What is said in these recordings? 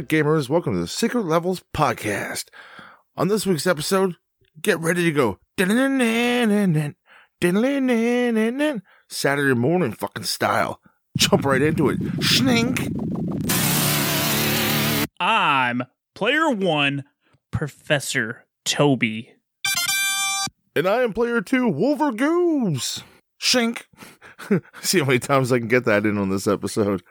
There, gamers. Welcome to the Secret Levels Podcast. On this week's episode, get ready to go Saturday morning fucking style. Jump right into it. Schnink. I'm player one, Professor Toby. And I am player two, Wolver Goobs. Shink. See how many times I can get that in on this episode.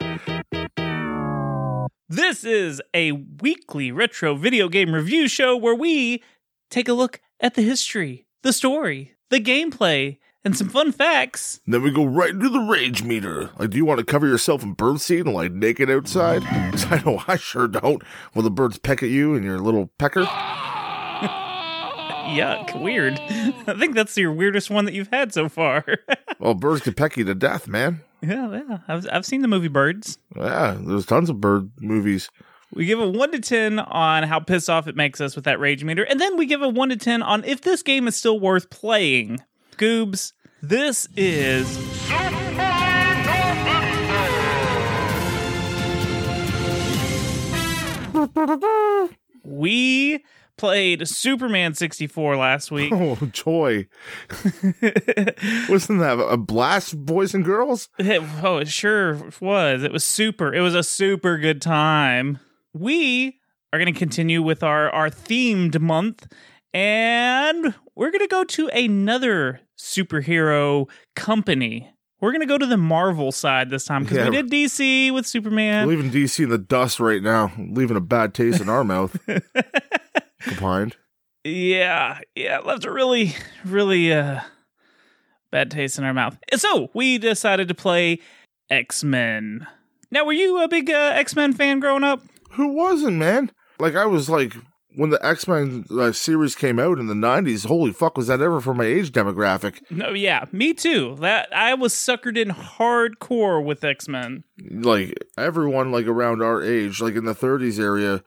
This is a weekly retro video game review show where we take a look at the history, the story, the gameplay, and some fun facts. Then we go right into the rage meter. Like, do you want to cover yourself in birdseed and like naked outside? 'Cause I know I sure don't. Will the birds peck at you and your little pecker? Yuck, weird. I think that's your weirdest one that you've had so far. Well, birds can peck you to death, man. yeah, yeah. I've, I've seen the movie Birds. Yeah, there's tons of bird movies. We give a 1 to 10 on how pissed off it makes us with that rage meter, and then we give a 1 to 10 on if this game is still worth playing. Goobs, this is we played Superman 64 last week. Oh, joy. Wasn't that a blast, boys and girls? It, oh, it sure was. It was super. It was a super good time. We are going to continue with our, our themed month, and we're going to go to another superhero company. We're going to go to the Marvel side this time because Yeah. we did DC with Superman. Leaving DC in the dust right now, leaving a bad taste in our mouth. Combined. Yeah, yeah, left a really, really uh, bad taste in our mouth. So we decided to play X Men. Now, were you a big uh, X Men fan growing up? Who wasn't, man? Like, I was like, when the X Men uh, series came out in the 90s, holy fuck, was that ever for my age demographic? No, yeah, me too. That I was suckered in hardcore with X Men. like everyone like around our age, like in the 30s area,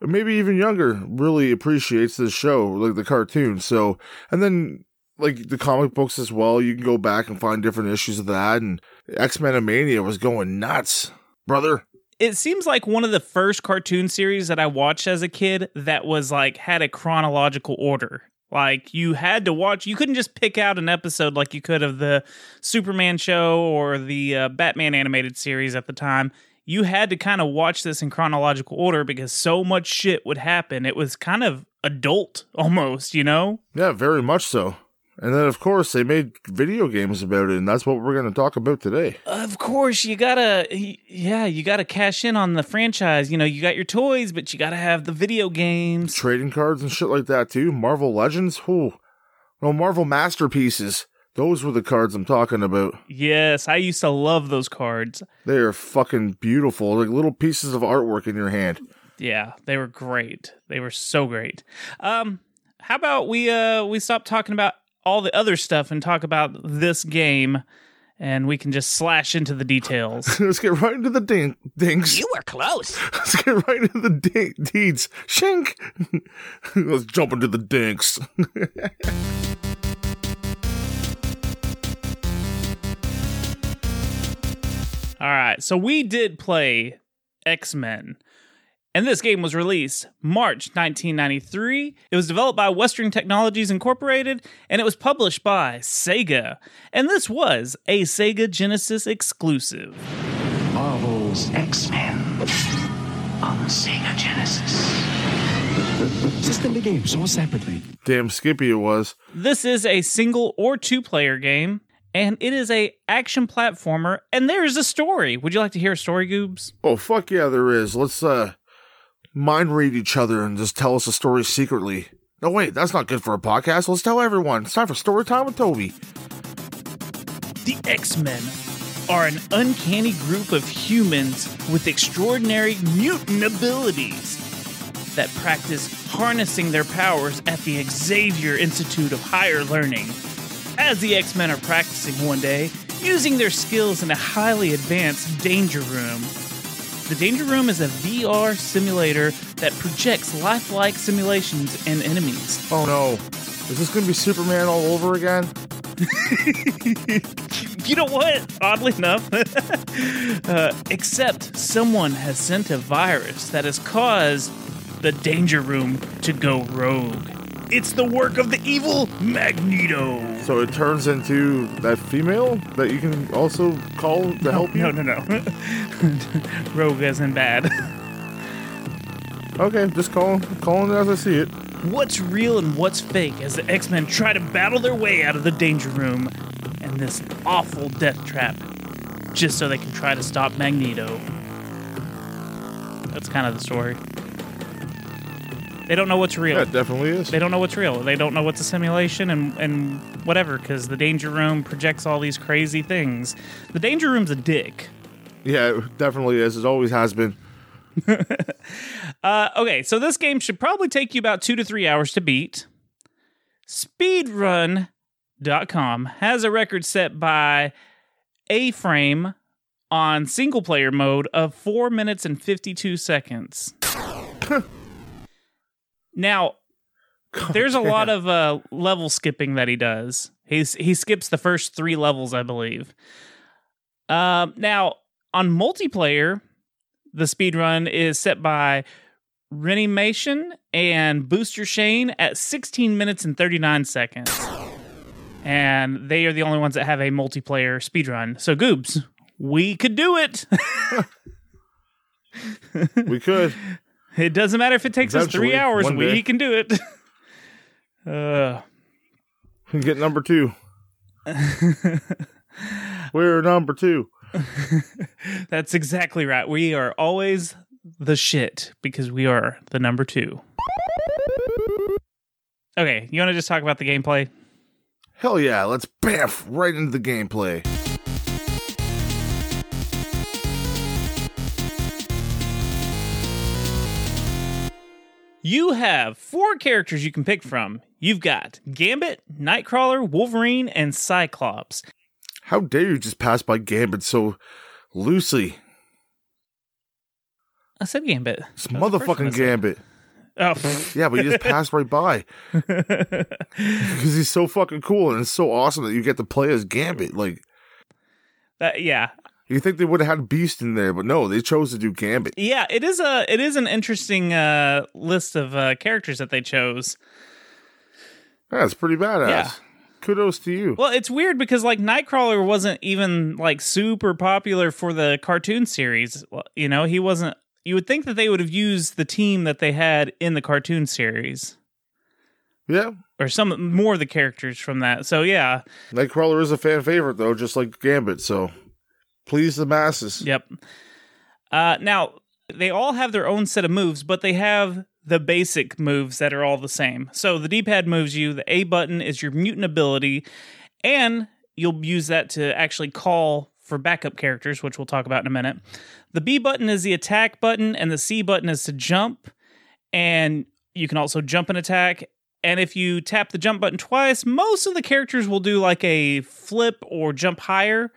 maybe even younger, really appreciates this show, like the cartoon. So, and then like the comic books as well, you can go back and find different issues of that. And X Men Mania was going nuts, brother. It seems like one of the first cartoon series that I watched as a kid that was like had a chronological order. Like you had to watch, you couldn't just pick out an episode like you could of the Superman show or the uh, Batman animated series at the time. You had to kind of watch this in chronological order because so much shit would happen. It was kind of adult almost, you know? Yeah, very much so. And then, of course, they made video games about it, and that's what we're going to talk about today. Of course, you gotta, yeah, you gotta cash in on the franchise. You know, you got your toys, but you gotta have the video games. Trading cards and shit like that, too. Marvel Legends? Whew. No, Marvel Masterpieces. Those were the cards I'm talking about. Yes, I used to love those cards. They are fucking beautiful, like little pieces of artwork in your hand. Yeah, they were great. They were so great. Um, how about we uh we stop talking about all the other stuff and talk about this game, and we can just slash into the details. Let's get right into the ding- dinks. You were close. Let's get right into the ding- deeds. Shink. Let's jump into the dinks. All right. So we did play X Men. And this game was released March 1993. It was developed by Western Technologies Incorporated and it was published by Sega. And this was a Sega Genesis exclusive. Marvel's X-Men on Sega Genesis. System to game sold separately. Damn Skippy it was. This is a single or two player game and it is a action platformer and there is a story. Would you like to hear a story, Goobs? Oh fuck yeah, there is. Let's uh mind read each other and just tell us a story secretly. No wait, that's not good for a podcast. Let's tell everyone. It's time for story time with Toby. The X Men are an uncanny group of humans with extraordinary mutant abilities that practice harnessing their powers at the Xavier Institute of Higher Learning. As the X Men are practicing one day, using their skills in a highly advanced danger room. The Danger Room is a VR simulator that projects lifelike simulations and enemies. Oh no. Is this gonna be Superman all over again? You know what? Oddly enough, uh, except someone has sent a virus that has caused the Danger Room to go rogue. It's the work of the evil Magneto. So it turns into that female that you can also call to help you? No, no, no. rogue isn't bad. Okay, just call calling it as I see it. What's real and what's fake as the X Men try to battle their way out of the Danger Room and this awful death trap just so they can try to stop Magneto. That's kind of the story. They don't know what's real. It definitely is. They don't know what's real. They don't know what's a simulation and, and whatever, because the Danger Room projects all these crazy things. The Danger Room's a dick. Yeah, it definitely is. It always has been. Uh, okay, so this game should probably take you about two to three hours to beat. Speedrun.com has a record set by A Frame on single player mode of four minutes and 52 seconds. now, there's a lot of uh, level skipping that he does. He's he skips the first three levels, I believe. Um, now on multiplayer, the speed run is set by Rennie Mason and Booster Shane at 16 minutes and 39 seconds. And they are the only ones that have a multiplayer speed run. So Goobs, we could do it. We could. It doesn't matter if it takes us three hours, we day. can do it. uh Get number two. We're number two. That's exactly right. We are always the shit because we are the number two. Okay, you want to just talk about the gameplay? Hell yeah, let's bamf right into the gameplay. You have four characters you can pick from. You've got Gambit, Nightcrawler, Wolverine, and Cyclops. How dare you just pass by Gambit so loosely? I said Gambit. It's That was the first one I motherfucking. Gambit. Oh. Yeah, but you just passed right by. Because he's so fucking cool and it's so awesome that you get to play as Gambit. Like, That- yeah, you think they would have had Beast in there, but no, they chose to do Gambit. yeah. It is a it is an interesting uh, list of uh, characters that they chose. That's pretty badass. Yeah. Kudos to you. Well, it's weird because like Nightcrawler wasn't even like super popular for the cartoon series. You know, he wasn't. You would think that they would have used the team that they had in the cartoon series Yeah. or some more of the characters from that. So yeah, Nightcrawler is a fan favorite, though, just like Gambit. So please the masses. Yep. Uh, now they all have their own set of moves, but they have the basic moves that are all the same. So the D-pad moves you. The A button is your mutant ability, and you'll use that to actually call for backup characters, which we'll talk about in a minute. The B button is the attack button, and the C button is to jump. And you can also jump and attack. And if you tap the jump button twice, most of the characters will do like a flip or jump higher.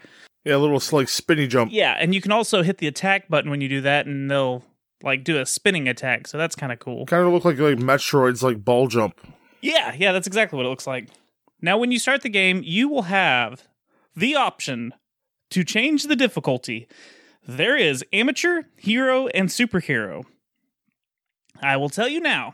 Yeah, a little like spinny jump. Yeah, and you can also hit the attack button when you do that, and they'll like do a spinning attack. So that's kind of cool. Kind of look like like Metroid's like ball jump. Yeah, yeah, that's exactly what it looks like. Now, when you start the game, you will have the option to change the difficulty There is amateur, hero, and superhero. I will tell you now,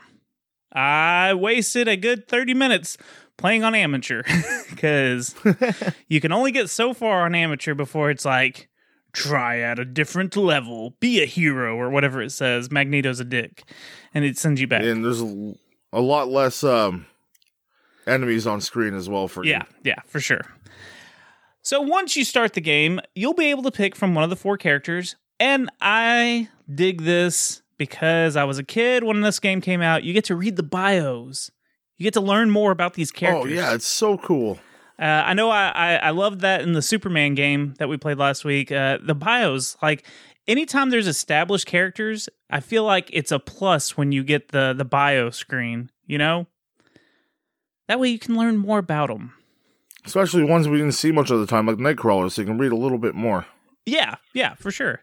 I wasted a good 30 minutes playing on amateur because you can only get so far on amateur before it's like, try at a different level, be a hero, or whatever it says. Magneto's a dick, and it sends you back. And there's a, a lot less um, enemies on screen as well for Yeah, yeah, for sure. So once you start the game, you'll be able to pick from one of the four characters. And I dig this because I was a kid when this game came out. You get to read the bios. You get to learn more about these characters. Oh yeah, it's so cool. Uh, I know I, I I loved that in the Superman game that we played last week. Uh, the bios, like anytime there's established characters, I feel like it's a plus when you get the the bio screen. You know, that way you can learn more about them. Especially ones we didn't see much of the time, like Nightcrawler, so you can read a little bit more. Yeah, yeah, for sure.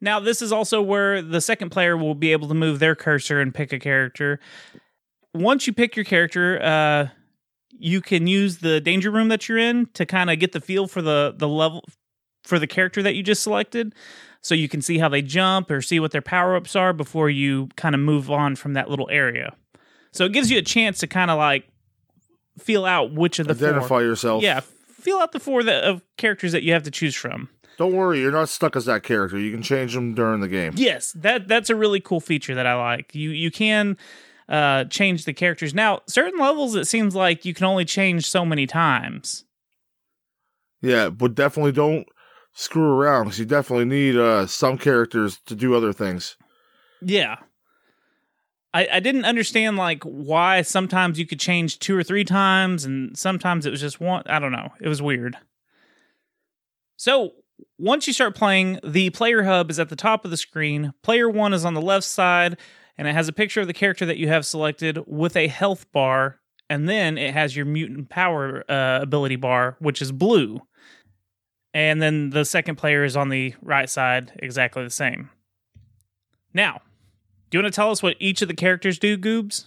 Now, this is also where the second player will be able to move their cursor and pick a character. Once you pick your character, uh, you can use the danger room that you're in to kind of get the feel for the the level for the character that you just selected. So you can see how they jump or see what their power ups are before you kind of move on from that little area. So it gives you a chance to kind of like feel out which of the Identify four. yourself. Yeah, feel out the four that, of characters that you have to choose from. Don't worry, you're not stuck as that character. You can change them during the game. Yes, that that's a really cool feature that I like. You you can uh change the characters. Now, certain levels it seems like you can only change so many times. Yeah, but definitely don't screw around because you definitely need uh, some characters to do other things. Yeah. I, I didn't understand like why sometimes you could change two or three times and sometimes it was just one I don't know. It was weird. So once you start playing, the player hub is at the top of the screen. Player one is on the left side, and it has a picture of the character that you have selected with a health bar, and then it has your mutant power uh, ability bar, which is blue. And then the second player is on the right side, exactly the same. Now, do you want to tell us what each of the characters do, Goobs?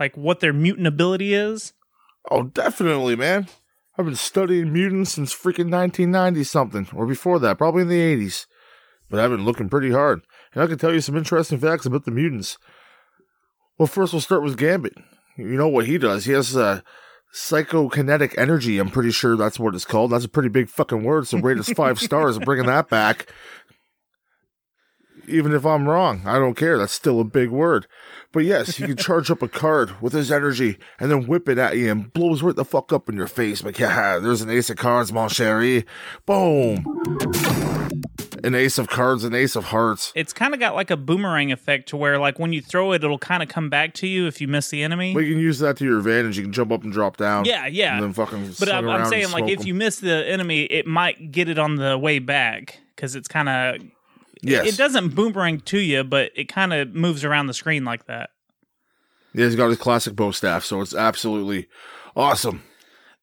Like what their mutant ability is? Oh, definitely, man. I've been studying mutants since freaking 1990 something, or before that, probably in the 80s. But I've been looking pretty hard, and I can tell you some interesting facts about the mutants. Well, first we'll start with Gambit. You know what he does? He has uh, psychokinetic energy. I'm pretty sure that's what it's called. That's a pretty big fucking word. So rate us five stars bringing that back. Even if I'm wrong, I don't care. That's still a big word. But yes, he can charge up a card with his energy and then whip it at you and blows right the fuck up in your face. Like, yeah, there's an ace of cards, mon chéri. Boom. An ace of cards, an ace of hearts. It's kind of got like a boomerang effect to where like when you throw it it'll kind of come back to you if you miss the enemy. But you can use that to your advantage. You can jump up and drop down. Yeah, yeah. And then fucking But I'm, I'm saying, like, if you miss the enemy, it might get it on the way back because it's kind of. Yes. It doesn't boomerang to you, but it kind of moves around the screen like that. Yeah, he's got his classic bow staff, so it's absolutely awesome.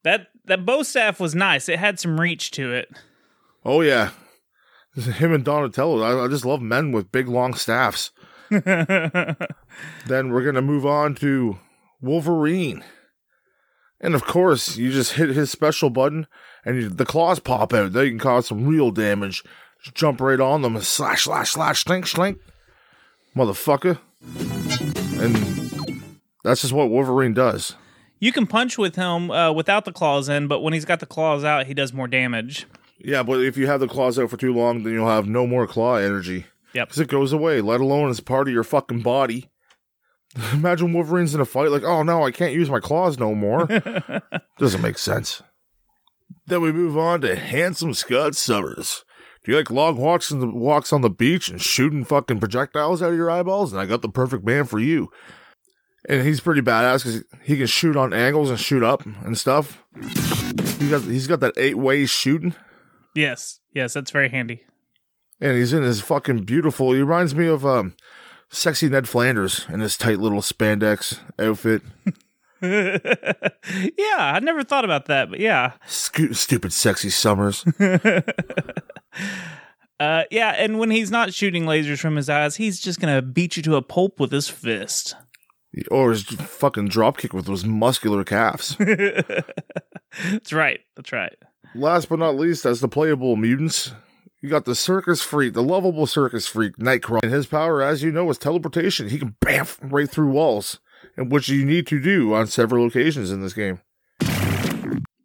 That that bow staff was nice. It had some reach to it. Oh yeah, him and Donatello. I, I just love men with big long staffs. then we're gonna move on to Wolverine, and of course, you just hit his special button, and you, the claws pop out. They can cause some real damage. Just jump right on them and slash, slash, slash, slink, slink, motherfucker. And that's just what Wolverine does. You can punch with him uh, without the claws in, but when he's got the claws out, he does more damage. Yeah, but if you have the claws out for too long, then you'll have no more claw energy. Yep. Because it goes away, let alone as part of your fucking body. Imagine Wolverine's in a fight like, oh no, I can't use my claws no more. Doesn't make sense. Then we move on to handsome Scott Summers. Do you like long walks on the walks on the beach and shooting fucking projectiles out of your eyeballs? And I got the perfect man for you. And he's pretty badass because he can shoot on angles and shoot up and stuff. He got he's got that eight ways shooting. Yes, yes, that's very handy. And he's in his fucking beautiful. He reminds me of um, sexy Ned Flanders in his tight little spandex outfit. yeah, I never thought about that, but yeah. Scu- stupid sexy Summers. Uh, yeah, and when he's not shooting lasers from his eyes, he's just gonna beat you to a pulp with his fist. or his fucking dropkick with those muscular calves. That's right. That's right. Last but not least, as the playable mutants, You got the circus freak, the lovable circus freak, Nightcrawler. And his power, as you know, is teleportation. He can bamf right through walls, and which you need to do on several occasions in this game.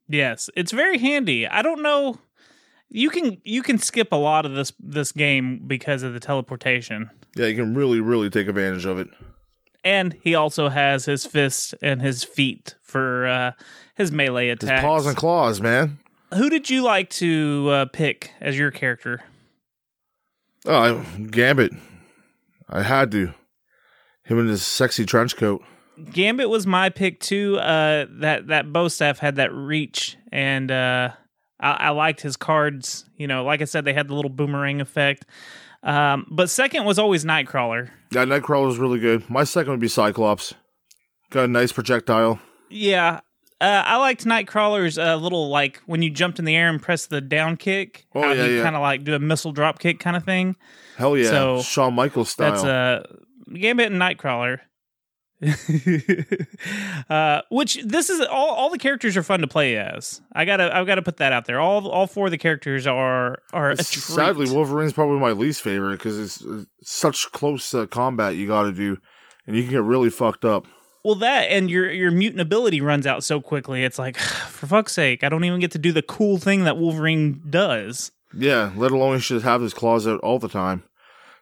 Yes, it's very handy. I don't know. You can you can skip a lot of this this game because of the teleportation. Yeah, you can really, really take advantage of it. And he also has his fists and his feet for uh, his melee His attacks. paws and claws, man. Who did you like to uh, pick as your character? Oh, Gambit. I had to. Him in his sexy trench coat. Gambit was my pick too. Uh, that that bow staff had that reach, and uh, I, I liked his cards. You know, like I said, they had the little boomerang effect. Um, but second was always Nightcrawler. Yeah, Nightcrawler was really good. My second would be Cyclops. Got a nice projectile. Yeah, uh, I liked Nightcrawler's uh, little like when you jumped in the air and pressed the down kick. Oh, yeah, you yeah. kind of like do a missile drop kick kind of thing. Hell yeah. So, Shawn Michaels style. That's uh Gambit and Nightcrawler. uh, which this is all all the characters are fun to play as. I gotta I've gotta put that out there. All all four of the characters are are a treat. Sadly, Wolverine's probably my least favorite because it's, uh, such close uh, combat you got to do, and you can get really fucked up. Well that and your your mutant ability runs out so quickly. It's like for fuck's sake, I don't even get to do the cool thing that Wolverine does. Yeah, let alone he should have his claws out all the time.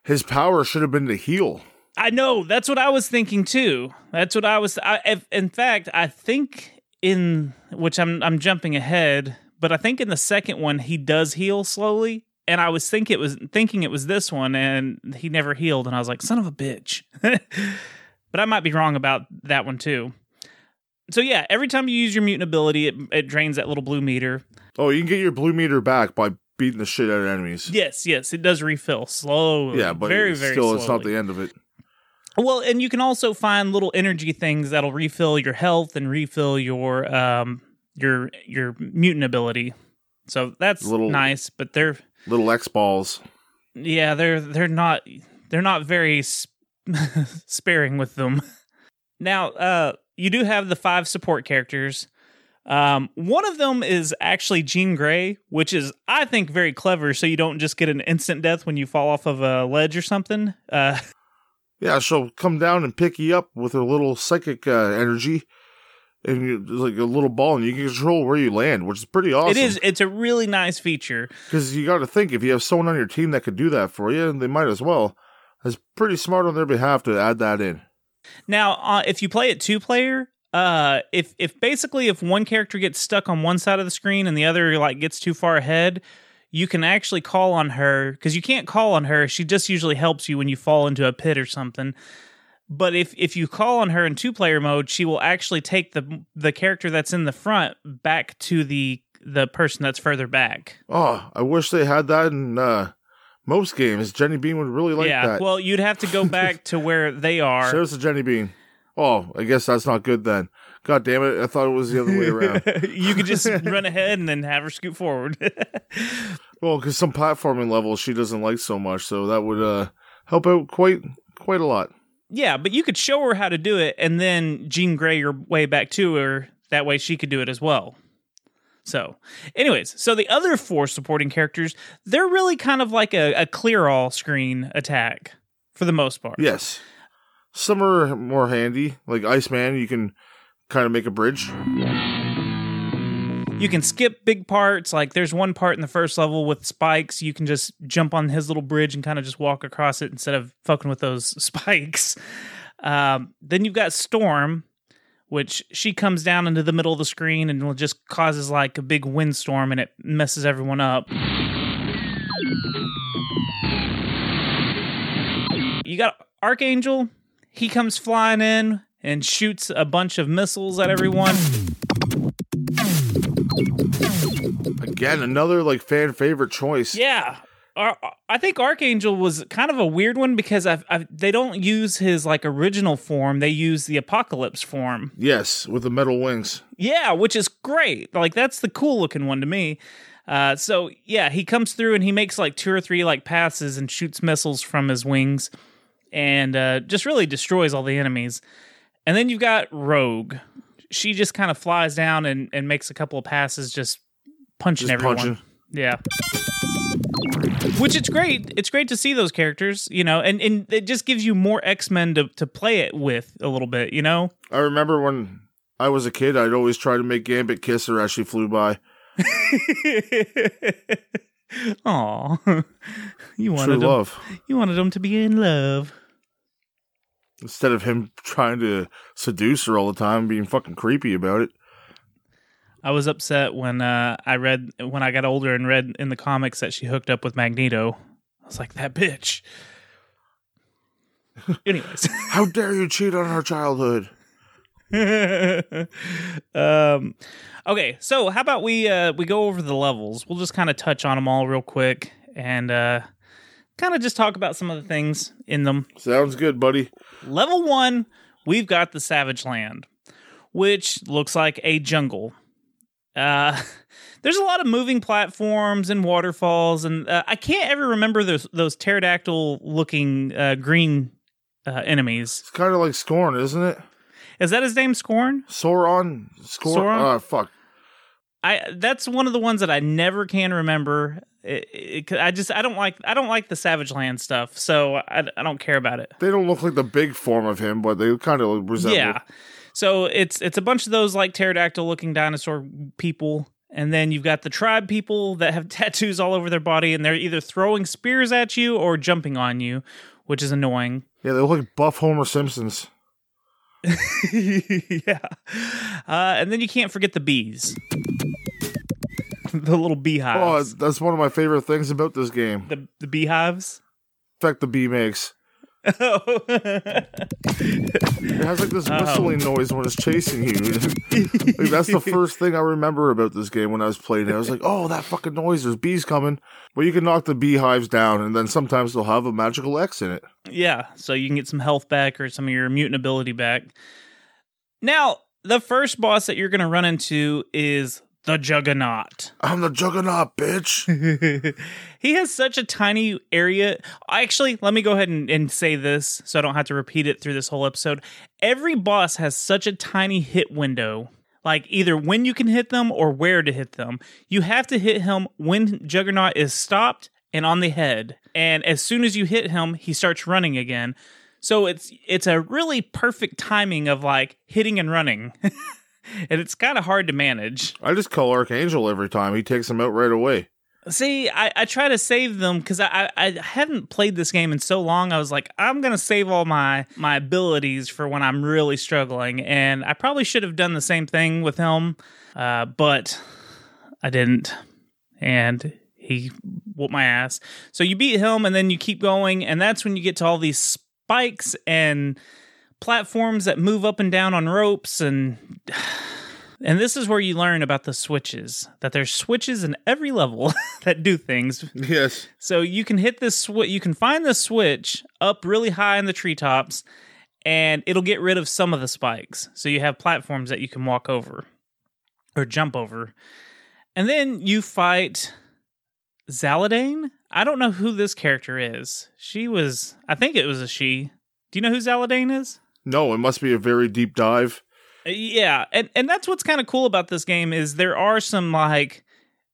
His power should have been to heal. I know. That's what I was thinking too. That's what I was. I, if, in fact, I think in which I'm I'm jumping ahead, but I think in the second one he does heal slowly, and I was think it was thinking it was this one, and he never healed, and I was like, son of a bitch. but I might be wrong about that one too. So yeah, every time you use your mutant ability, it, it drains that little blue meter. Oh, you can get your blue meter back by beating the shit out of enemies. Yes, yes, it does refill slowly. Yeah, but very, it's very still, slowly. it's not the end of it. Well, and you can also find little energy things that'll refill your health and refill your um your your mutant ability. So that's Little- nice, but they're Little X balls. yeah, they're they're not they're not very sparing with them. Now, uh you do have the five support characters. Um, one of them is actually Jean Grey, which is I think very clever. So you don't just get an instant death when you fall off of a ledge or something. Uh, Yeah, she'll come down and pick you up with her little psychic uh, energy, and you, like a little ball, and you can control where you land, which is pretty awesome. It is. It's a really nice feature. because you got to think if you have someone on your team that could do that for you, they might as well. It's pretty smart on their behalf to add that in. Now, uh, if you play it two player, uh, if if basically if one character gets stuck on one side of the screen and the other like gets too far ahead, you can actually call on her because you can't call on her. She just usually helps you when you fall into a pit or something. But if if you call on her in two player mode, she will actually take the the character that's in the front back to the the person that's further back. Oh, I wish they had that in uh, most games. Jenny Bean would really like yeah. that. Well, you'd have to go back to where they are. There's the Jenny Bean. Oh, I guess that's not good then. God damn it! I thought it was the other way around. you could just run ahead and then have her scoot forward. well, because some platforming levels she doesn't like so much, so that would uh, help out quite quite a lot. yeah, but you could show her how to do it and then Jean Grey your way back to her. That way she could do it as well. So, anyways, so the other four supporting characters, they're really kind of like a, a clear all screen attack for the most part. Yes, some are more handy. Like Iceman, you can kind of make a bridge. You can skip big parts. Like there's one part in the first level with spikes. You can just jump on his little bridge and kind of just walk across it instead of fucking with those spikes. Um, then you've got Storm, which she comes down into the middle of the screen and just causes like a big windstorm and it messes everyone up. You got Archangel. He comes flying in and shoots a bunch of missiles at everyone. Again, another like fan favorite choice. Yeah. Ar- I think Archangel was kind of a weird one because I've, I've, they don't use his like original form. They use the Apocalypse form. Yes, with the metal wings. Yeah, which is great. Like that's the cool looking one to me. Uh, so yeah, he comes through and he makes like two or three like passes and shoots missiles from his wings, and uh, just really destroys all the enemies. And then you've got Rogue. She just kind of flies down and, and makes a couple of passes, just punching Just everyone. punching. Yeah. Which it's great. It's great to see those characters, you know, and, and it just gives you more X Men to, to play it with a little bit, you know? I remember when I was a kid, I'd always try to make Gambit kiss her as she flew by. Aw. You wanted True them, love. you wanted them to be in love. Instead of him trying to seduce her all the time, being fucking creepy about it. I was upset when uh, I read when I got older and read in the comics that she hooked up with Magneto. I was like, that bitch. Anyways, How dare you cheat on our childhood? um, okay, so how about we uh, we go over the levels? We'll just kind of touch on them all real quick and uh, kind of just talk about some of the things in them. Sounds good, buddy. Level one, we've got the Savage Land, which looks like a jungle. Uh, there's a lot of moving platforms and waterfalls, and uh, I can't ever remember those those pterodactyl looking uh, green uh, enemies. It's kind of like Scorn, isn't it? Is that his name, Scorn? Sauron? Scorn? Sauron? Ah, fuck. I that's one of the ones that I never can remember. It, it, I just I don't like I don't like the Savage Land stuff, so I, I don't care about it. They don't look like the big form of him, but they kind of resemble. Yeah. So it's it's a bunch of those like pterodactyl looking dinosaur people. And then you've got the tribe people that have tattoos all over their body and they're either throwing spears at you or jumping on you, which is annoying. Yeah, they look like buff Homer Simpsons. yeah. Uh, and then you can't forget the bees. the little beehives. Oh, that's one of my favorite things about this game. the the beehives. Effect the bee makes. It has like this Oh. whistling noise when it's chasing you. like, that's the first thing I remember about this game when I was playing it. I was like, oh, that fucking noise, there's bees coming. Well, you can knock the beehives down, and then sometimes they'll have a magical X in it. Yeah, so you can get some health back or some of your mutant ability back. Now, the first boss that you're going to run into is the Juggernaut. I'm the juggernaut, bitch. he has such a tiny area. Actually, let me go ahead and, and say this so I don't have to repeat it through this whole episode. Every boss has such a tiny hit window. Like either when you can hit them or where to hit them. You have to hit him when Juggernaut is stopped and on the head. And as soon as you hit him, he starts running again. So it's it's a really perfect timing of like hitting and running. and it's kind of hard to manage. I just call Archangel every time. He takes them out right away. See, I, I try to save them because I, I I haven't played this game in so long. I was like, I'm gonna save all my my abilities for when I'm really struggling, and I probably should have done the same thing with him, uh, but I didn't, and he whooped my ass. So you beat him, and then you keep going, and that's when you get to all these spikes and platforms that move up and down on ropes and and this is where you learn about the switches that there's switches in every level that do things Yes. so you can hit this switch you can find the switch up really high in the treetops and it'll get rid of some of the spikes so you have platforms that you can walk over or jump over and then you fight Zaladane. I don't know who this character is. She was, I think it was a she. Do you know who Zaladane is? No, it must be a very deep dive. Uh, Yeah, and and that's what's kind of cool about this game is there are some like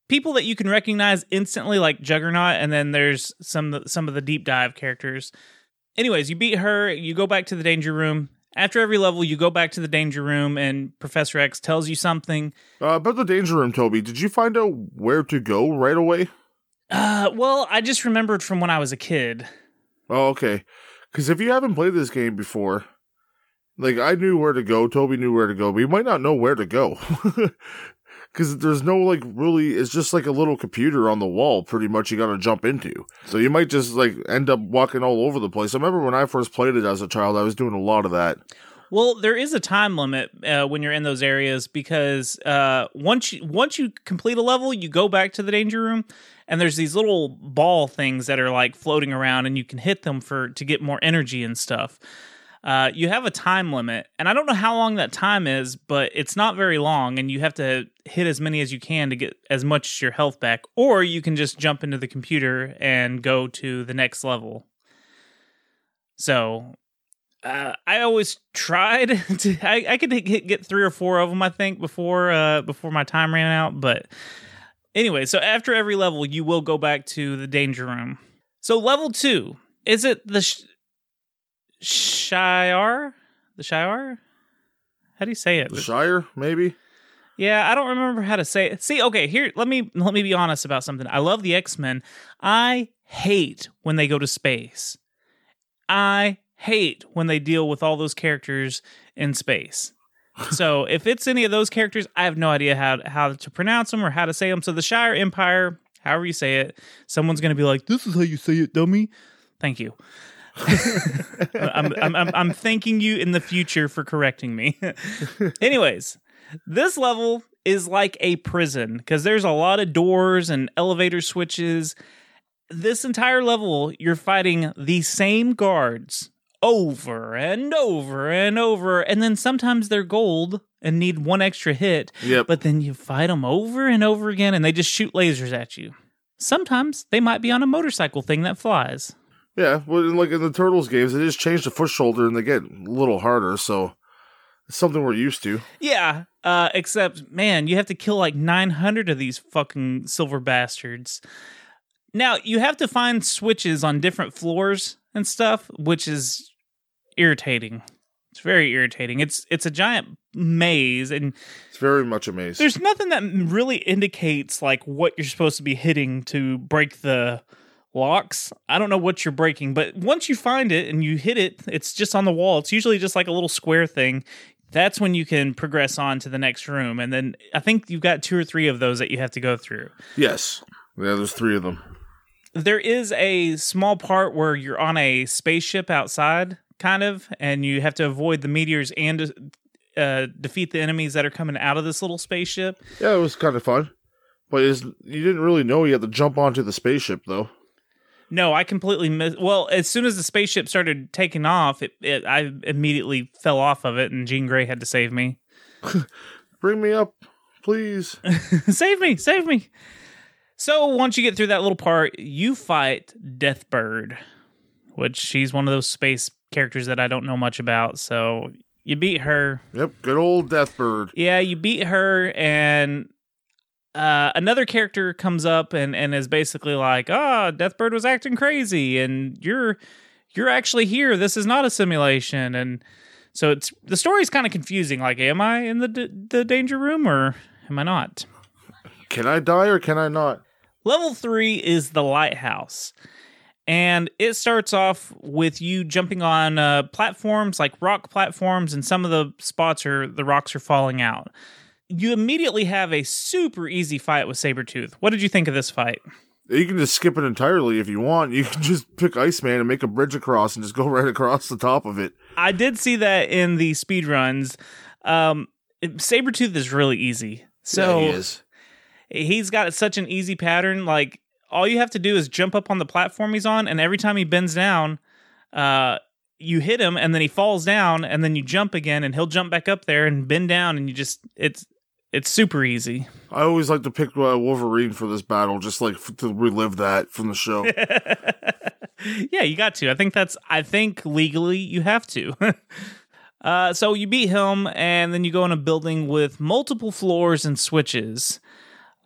people that you can recognize instantly, like Juggernaut, and then there's some some of the deep dive characters. Anyways, you beat her, you go back to the danger room. After every level, you go back to the danger room, and Professor X tells you something. Uh, about the danger room, Toby, did you find out where to go right away? Uh, well, I just remembered from when I was a kid. Oh, okay. Because if you haven't played this game before, like I knew where to go, Toby knew where to go, We might not know where to go. Because there's no like really, it's just like a little computer on the wall, pretty much. You got to jump into, so you might just like end up walking all over the place. I remember when I first played it as a child, I was doing a lot of that. Well, there is a time limit uh, when you're in those areas because uh, once you once you complete a level, you go back to the danger room, and there's these little ball things that are like floating around, and you can hit them for to get more energy and stuff. Uh, you have a time limit, and I don't know how long that time is, but it's not very long, and you have to hit as many as you can to get as much your health back, or you can just jump into the computer and go to the next level. So uh, I always tried to. I, I could get, get three or four of them, I think, before uh, before my time ran out. But Anyway, so after every level, you will go back to the danger room. So level two is it the sh- Shire? The Shire? How do you say it? The Shire, maybe. Yeah, I don't remember how to say it. See, okay, here let me let me be honest about something. I love the X-Men. I hate when they go to space. I hate when they deal with all those characters in space. so if it's any of those characters, I have no idea how how to pronounce them or how to say them. So the Shi'ar Empire, however you say it, someone's going to be like, "This is how you say it, dummy." Thank you. I'm, I'm, I'm, I'm thanking you in the future for correcting me. Anyways, this level is like a prison because there's a lot of doors and elevator switches. This entire level, you're fighting the same guards over and over and over. And then sometimes they're gold and need one extra hit. Yep. But then you fight them over and over again and they just shoot lasers at you. Sometimes they might be on a motorcycle thing that flies. Yeah, well, like in the Turtles games, they just change the Foot soldier and they get a little harder. So it's something we're used to. Yeah, uh, except man, you have to kill like 900 of these fucking silver bastards. Now you have to find switches on different floors and stuff, which is irritating. It's very irritating. It's it's a giant maze, and It's very much a maze. there's nothing that really indicates like what you're supposed to be hitting to break the locks. I don't know what you're breaking, but once you find it and you hit it, it's just on the wall. It's usually just like a little square thing. That's when you can progress on to the next room. And then I think you've got two or three of those that you have to go through. yes. Yeah, there's three of them. There is a small part where you're on a spaceship outside, kind of, and you have to avoid the meteors and uh, defeat the enemies that are coming out of this little spaceship. Yeah, it was kind of fun. But is you didn't really know you had to jump onto the spaceship though. No, I completely missed. Well, as soon as the spaceship started taking off, it, it I immediately fell off of it, and Jean Grey had to save me. Bring me up, please. save me, save me. So once you get through that little part, you fight Deathbird, which she's one of those space characters that I don't know much about. So you beat her. yep, good old Deathbird. Yeah, you beat her, and uh, another character comes up and, and is basically like, "Ah, Deathbird was acting crazy, and you're you're actually here. This is not a simulation." And so it's the story's kind of confusing. Like, am I in the d- the danger room or am I not? Can I die or can I not? Level three is the lighthouse. And it starts off with you jumping on uh, platforms like rock platforms, and some of the spots are the rocks are falling out. You immediately have a super easy fight with Sabretooth. What did you think of this fight? You can just skip it entirely if you want. You can just pick Iceman and make a bridge across and just go right across the top of it. I did see that in the speed runs. Um, it- Sabretooth is really easy. So yeah, he is. he's got such an easy pattern. Like all you have to do is jump up on the platform he's on, and every time he bends down, uh, you hit him, and then he falls down, and then you jump again, and he'll jump back up there and bend down, and you just it's it's super easy. I always like to pick uh, Wolverine for this battle, just like f- to relive that from the show. yeah, you got to. I think that's. I think legally you have to. uh, so you beat him, and then you go in a building with multiple floors and switches.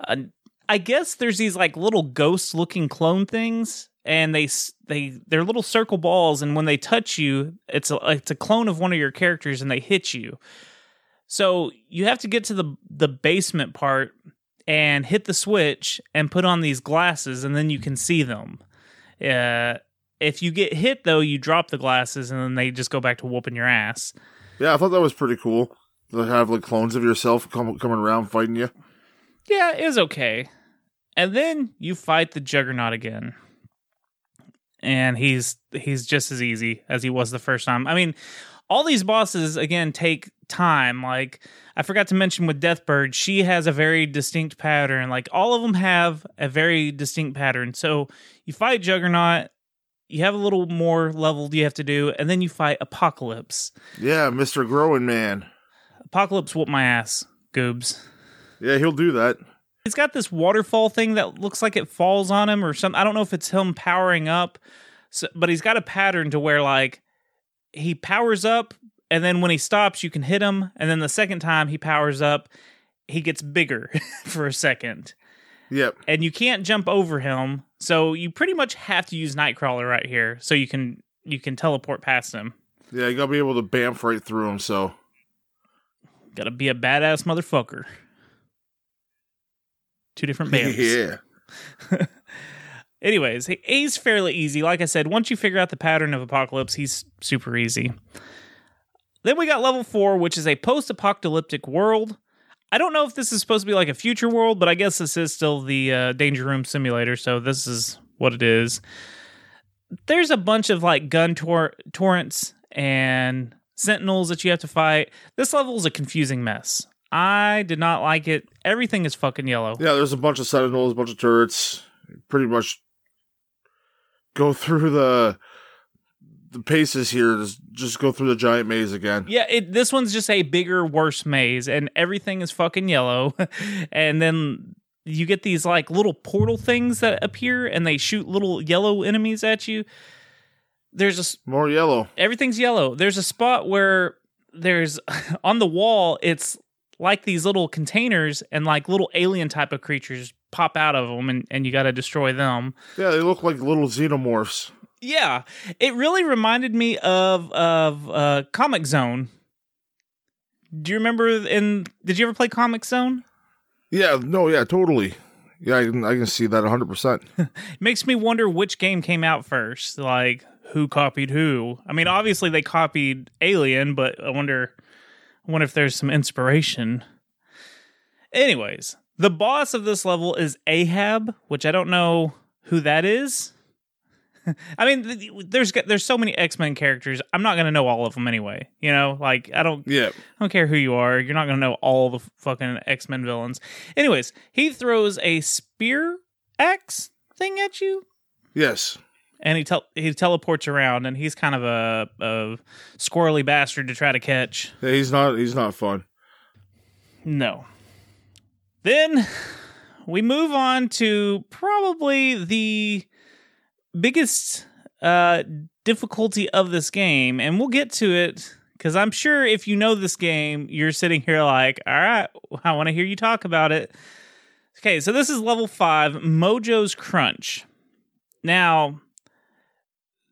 Uh, I guess there's these like little ghost-looking clone things, and they they they're little circle balls, and when they touch you, it's a it's a clone of one of your characters, and they hit you. So you have to get to the the basement part and hit the switch and put on these glasses, and then you can see them. Uh, if you get hit though, you drop the glasses and then they just go back to whooping your ass. yeah, I thought that was pretty cool. To have like clones of yourself come, coming around fighting you. Yeah, it was okay. And then you fight the Juggernaut again. And he's he's just as easy as he was the first time. I mean, all these bosses again take time. Like I forgot to mention with Deathbird, she has a very distinct pattern. Like all of them have a very distinct pattern. So you fight Juggernaut, you have a little more level you have to do, and then you fight Apocalypse. Yeah, Mister Growing Man. Apocalypse whoop my ass, goobs. Yeah, he'll do that. He's got this waterfall thing that looks like it falls on him or something. I don't know if it's him powering up, so, but he's got a pattern to where like he powers up and then when he stops, you can hit him, and then the second time he powers up, he gets bigger for a second. Yep. and you can't jump over him. So you pretty much have to use Nightcrawler right here, so you can you can teleport past him. Yeah, you gotta be able to bamf right through him. So Got to be a badass motherfucker. Two different bamfs. yeah, Anyways, he's fairly easy. Like I said, once you figure out the pattern of Apocalypse, he's super easy. Then we got level four, which is a post apocalyptic world. I don't know if this is supposed to be like a future world, but I guess this is still the uh, Danger Room simulator, so this is what it is. There's a bunch of like gun tor- torrents and sentinels that you have to fight. This level is a confusing mess. I did not like it. Everything is fucking yellow. yeah. There's a bunch of sentinels, a bunch of turrets. Pretty much go through the the paces here. Just just go through the giant maze again. Yeah, it, this one's just a bigger, worse maze, and everything is fucking yellow. and then you get these like little portal things that appear, and they shoot little yellow enemies at you. There's a More yellow. everything's yellow. There's a spot where there's on the wall. It's like these little containers, and like little alien type of creatures pop out of them, and, and you got to destroy them. Yeah, they look like little xenomorphs. Yeah, it really reminded me of of uh, Comix Zone. Do you remember? In did you ever play Comix Zone? Yeah, no, yeah, totally. Yeah, I can I can see that 100. percent makes me wonder which game came out first. Like who copied who? I mean, obviously they copied Alien, but I wonder, I wonder if there's some inspiration. Anyways, the boss of this level is Ahab, which I don't know who that is. I mean, there's there's so many X Men characters. I'm not gonna know all of them anyway. You know, like I don't Yeah, I don't care who you are. You're not going to know all the fucking X Men villains. Anyways, he throws a spear axe thing at you, yes, and he tel- he teleports around, and he's kind of a, a squirrely bastard to try to catch. yeah. He's not he's not fun. No. Then we move on to probably the biggest uh, difficulty of this game, and we'll get to it because I'm sure if you know this game, you're sitting here like, all right, I want to hear you talk about it. Okay, so this is level five, Mojo's Crunch. Now,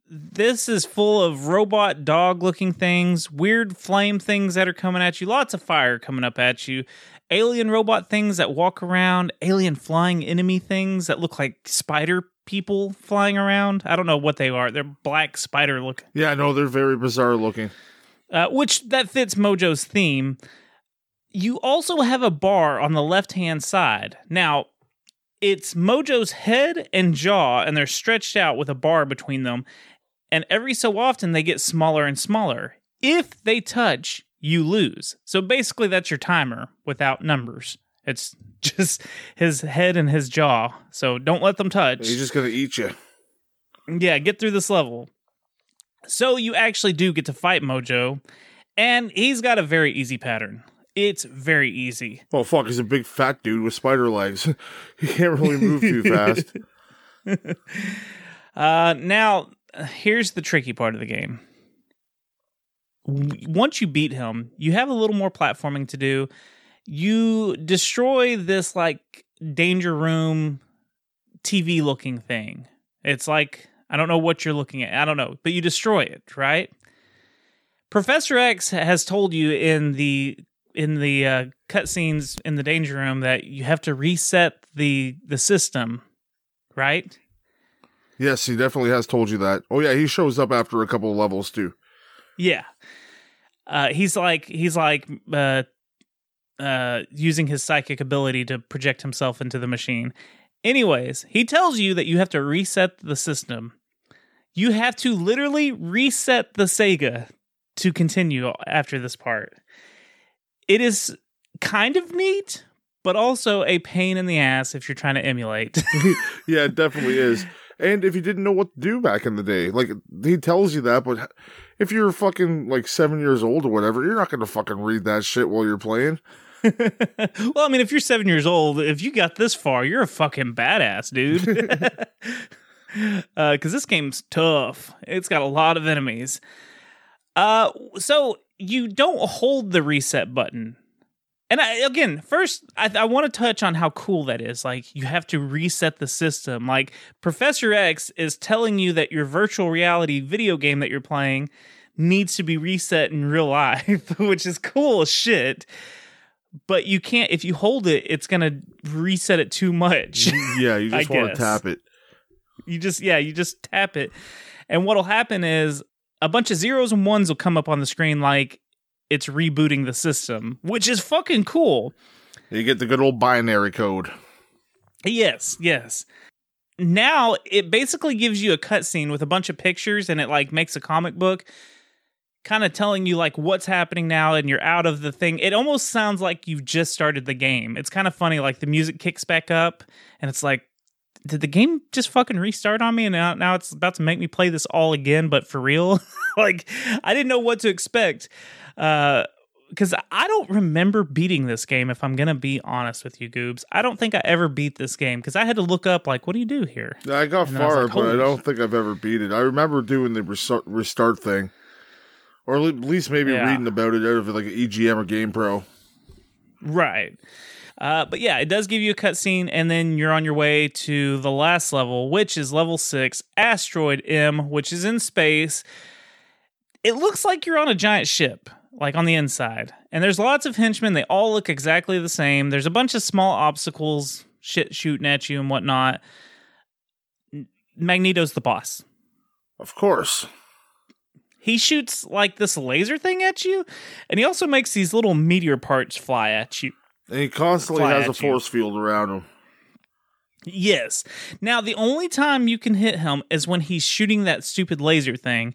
this is full of robot dog looking things, weird flame things that are coming at you, lots of fire coming up at you, alien robot things that walk around, alien flying enemy things that look like spider people flying around. I don't know what they are. They're black spider looking Yeah, no, they're very bizarre looking. uh, which that fits Mojo's theme. You also have a bar on the left hand side. Now, it's Mojo's head and jaw, and they're stretched out with a bar between them. And every so often, they get smaller and smaller. If they touch, you lose. So basically, that's your timer without numbers. It's just his head and his jaw. So don't let them touch. He's just gonna eat you. Yeah, get through this level. So you actually do get to fight Mojo, and he's got a very easy pattern. It's very easy. Oh fuck, he's a big fat dude with spider legs. he can't really move too fast. Uh, now, here's the tricky part of the game. Once you beat him, you have a little more platforming to do. You destroy this like danger room TV looking thing. It's like I don't know what you're looking at. I don't know, but you destroy it, right? Professor X has told you in the in the uh, cutscenes in the danger room that you have to reset the the system, right? Yes, he definitely has told you that. Oh yeah, he shows up after a couple levels too. Yeah. Uh, he's like he's like uh, uh, using his psychic ability to project himself into the machine. Anyways, he tells you that you have to reset the system. You have to literally reset the Sega to continue after this part. It is kind of neat, but also a pain in the ass if you're trying to emulate. Yeah, it definitely is. And if you didn't know what to do back in the day, like he tells you that, but if you're fucking like seven years old or whatever, you're not gonna fucking read that shit while you're playing. well, I mean, if you're seven years old, if you got this far, you're a fucking badass, dude. Because this game's tough. It's got a lot of enemies. Uh, so you don't hold the reset button. And I, again, first, I, I want to touch on how cool that is. Like, you have to reset the system. Like, Professor X is telling you that your virtual reality video game that you're playing needs to be reset in real life, which is cool as shit. But you can't, if you hold it, it's going to reset it too much. Yeah, you just want to tap it. you just, yeah, you just tap it. And what'll happen is a bunch of zeros and ones will come up on the screen like it's rebooting the system, which is fucking cool. You get the good old binary code. Yes, yes. Now it basically gives you a cutscene with a bunch of pictures and it like makes a comic book kind of telling you like what's happening now and you're out of the thing. It almost sounds like you've just started the game. It's kind of funny like the music kicks back up and it's like did the game just fucking restart on me and now, now it's about to make me play this all again but for real? like I didn't know what to expect. Uh because I don't remember beating this game. If I'm gonna be honest with you, Goobs, I don't think I ever beat this game because I had to look up like, what do you do here? I got And I far, like, but I don't think I've ever beat it. I remember doing the restart, restart thing, or at least maybe Yeah. reading about it out of like an EGM or Game Pro. Right. Uh, but yeah, it does give you a cutscene, and then you're on your way to the last level, which is level six, Asteroid M, which is in space. It looks like you're on a giant ship, like on the inside. And there's lots of henchmen. They all look exactly the same. There's a bunch of small obstacles, shit shooting at you and whatnot. Magneto's the boss. Of course. He shoots like this laser thing at you, and he also makes these little meteor parts fly at you. And he constantly Fly has a at you. force field around him. Yes. Now the only time you can hit him is when he's shooting that stupid laser thing.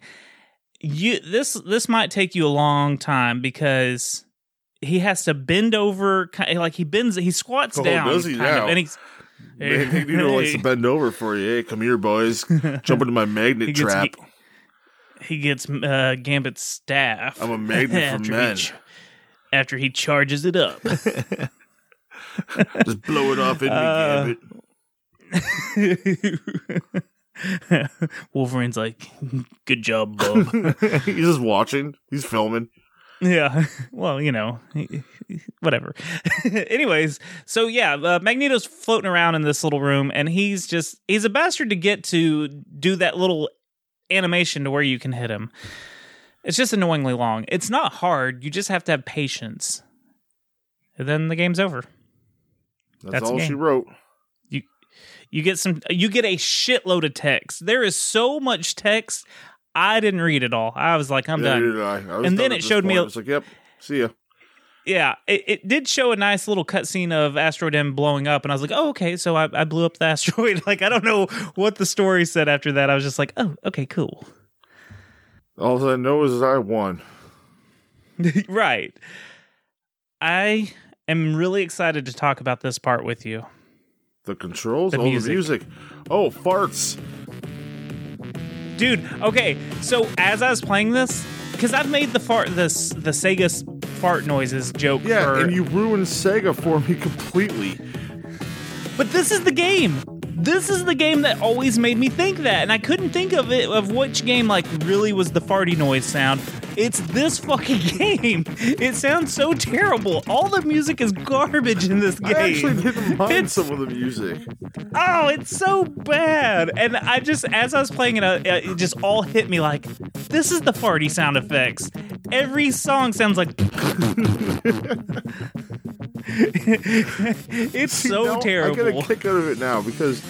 You this this might take you a long time because he has to bend over like he bends he squats Oh, down does he kind of, and he's Man, Magneto likes to bend over for you. Hey, come here, boys. Jump into my magnet He gets- trap. he gets uh, Gambit's staff. I'm a magnet for men. He ch- after he charges it up. Just blow it off in Uh, me, Gambit. Wolverine's like, "Good job, bub." He's just watching. He's filming. Yeah. Well, you know, whatever. Anyways, so yeah, uh, Magneto's floating around in this little room, and he's just he's a bastard to get to do that little animation to where you can hit him. It's just annoyingly long. It's not hard. You just have to have patience. And then the game's over. That's, That's all she wrote. You get some you get a shitload of text. There is so much text. I didn't read it all. I was like, I'm Yeah, done. I. I And then it showed me point. a- It's like, yep, see ya. Yeah, it, it did show a nice little cutscene of Asteroid M blowing up, and I was like, oh, okay, so I, I blew up the asteroid. like, I don't know what the story said after that. I was just like, oh, okay, cool. All I know is I won. right. I am really excited to talk about this part with you. The controls, The oh, all music. the music. Oh, farts. Dude, okay, so as I was playing this, because I've made the fart, this the Sega fart noises joke Yeah, for and you ruined Sega for me completely. But this is the game. This is the game that always made me think that, and I couldn't think of it of which game like really was the farty noise sound. It's this fucking game. It sounds so terrible. All the music is garbage in this game. I actually didn't mind It's- some of the music. Oh, it's so bad. And I just, as I was playing it, uh, it just all hit me like, this is the farty sound effects. Every song sounds like. it's so terrible. I get a kick out of it now because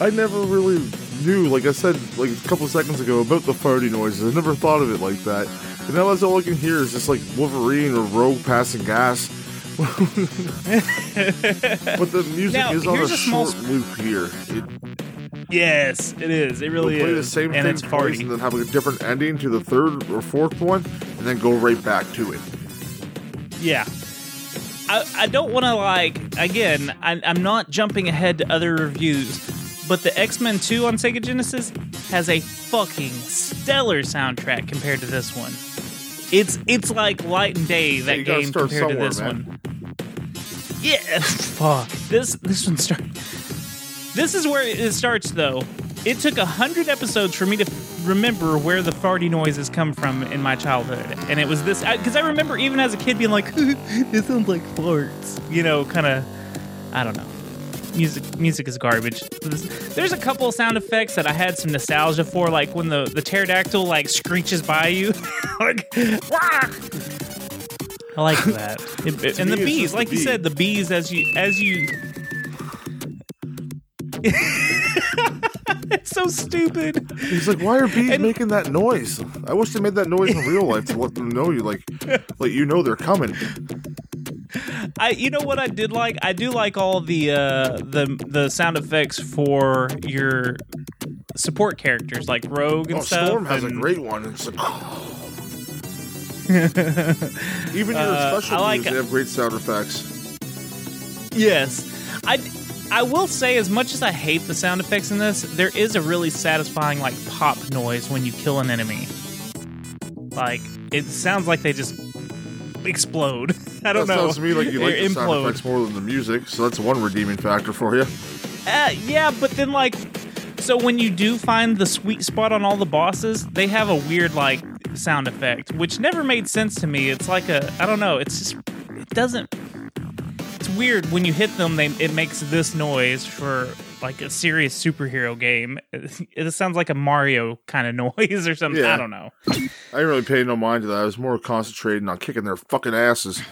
I never really knew, like I said like a couple seconds ago, about the farty noises. I never thought of it like that. And now that's all I can hear is just like Wolverine or Rogue passing gas. but the music Now, is on a, a small short loop here. It Yes, it is. It really play is. the same and thing it's twice and then have a different ending to the third or fourth one, and then go right back to it. Yeah. I, I don't want to, like, again, I, I'm not jumping ahead to other reviews, but the X Men 2 on Sega Genesis has a fucking stellar soundtrack compared to this one. It's it's like light and day that gotta game compared to this man. one. Yeah, fuck. This this one starts. This is where it starts though. It took a hundred episodes for me to remember where the farty noises come from in my childhood, and it was this because I remember even as a kid being like, "It sounds like farts," you know, kind of. I don't know. Music, music is garbage. There's, a couple of sound effects that I had some nostalgia for, like when the the pterodactyl like screeches by you, like. "Wah!" I like that, It- it- and the bees, just the like you bee. said, the bees as you as you. So stupid. He's like, why are bees And- making that noise? I wish they made that noise in real life to let them know you like, like you know they're coming. I you know what I did like? I do like all the uh the the sound effects for your support characters like Rogue and Oh, stuff. Storm has a great one. It's like, even your Uh, special like- moves, they have great sound effects. Yes. I I will say as much as I hate the sound effects in this, there is a really satisfying like pop noise when you kill an enemy. Like it sounds like they just explode. I don't that know. sounds to me like you like the sound effects more than the music, so that's one redeeming factor for you. Uh, yeah, but then like, so when you do find the sweet spot on all the bosses, they have a weird like sound effect, which never made sense to me. It's like a, I don't know, it's just, it doesn't. Weird when you hit them. They it makes this noise for like a serious superhero game. It, sounds like a Mario kind of noise or something. Yeah. I don't know. I didn't really pay no mind to that. I was more concentrating on kicking their fucking asses.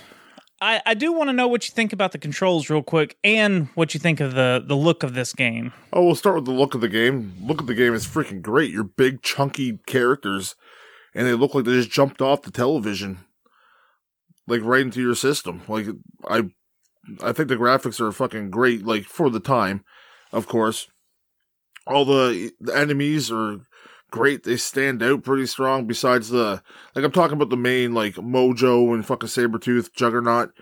I, I do want to know what you think about the controls real quick, and what you think of the the look of this game. Oh, we'll start with the look of the game. Look at the game is freaking great. You're big, chunky characters, and they look like they just jumped off the television, like right into your system. Like I, I think the graphics are fucking great. Like for the time, of course. All the, the enemies are great. They stand out pretty strong. Besides the, like I'm talking about the main like Mojo and fucking Sabretooth, Juggernaut.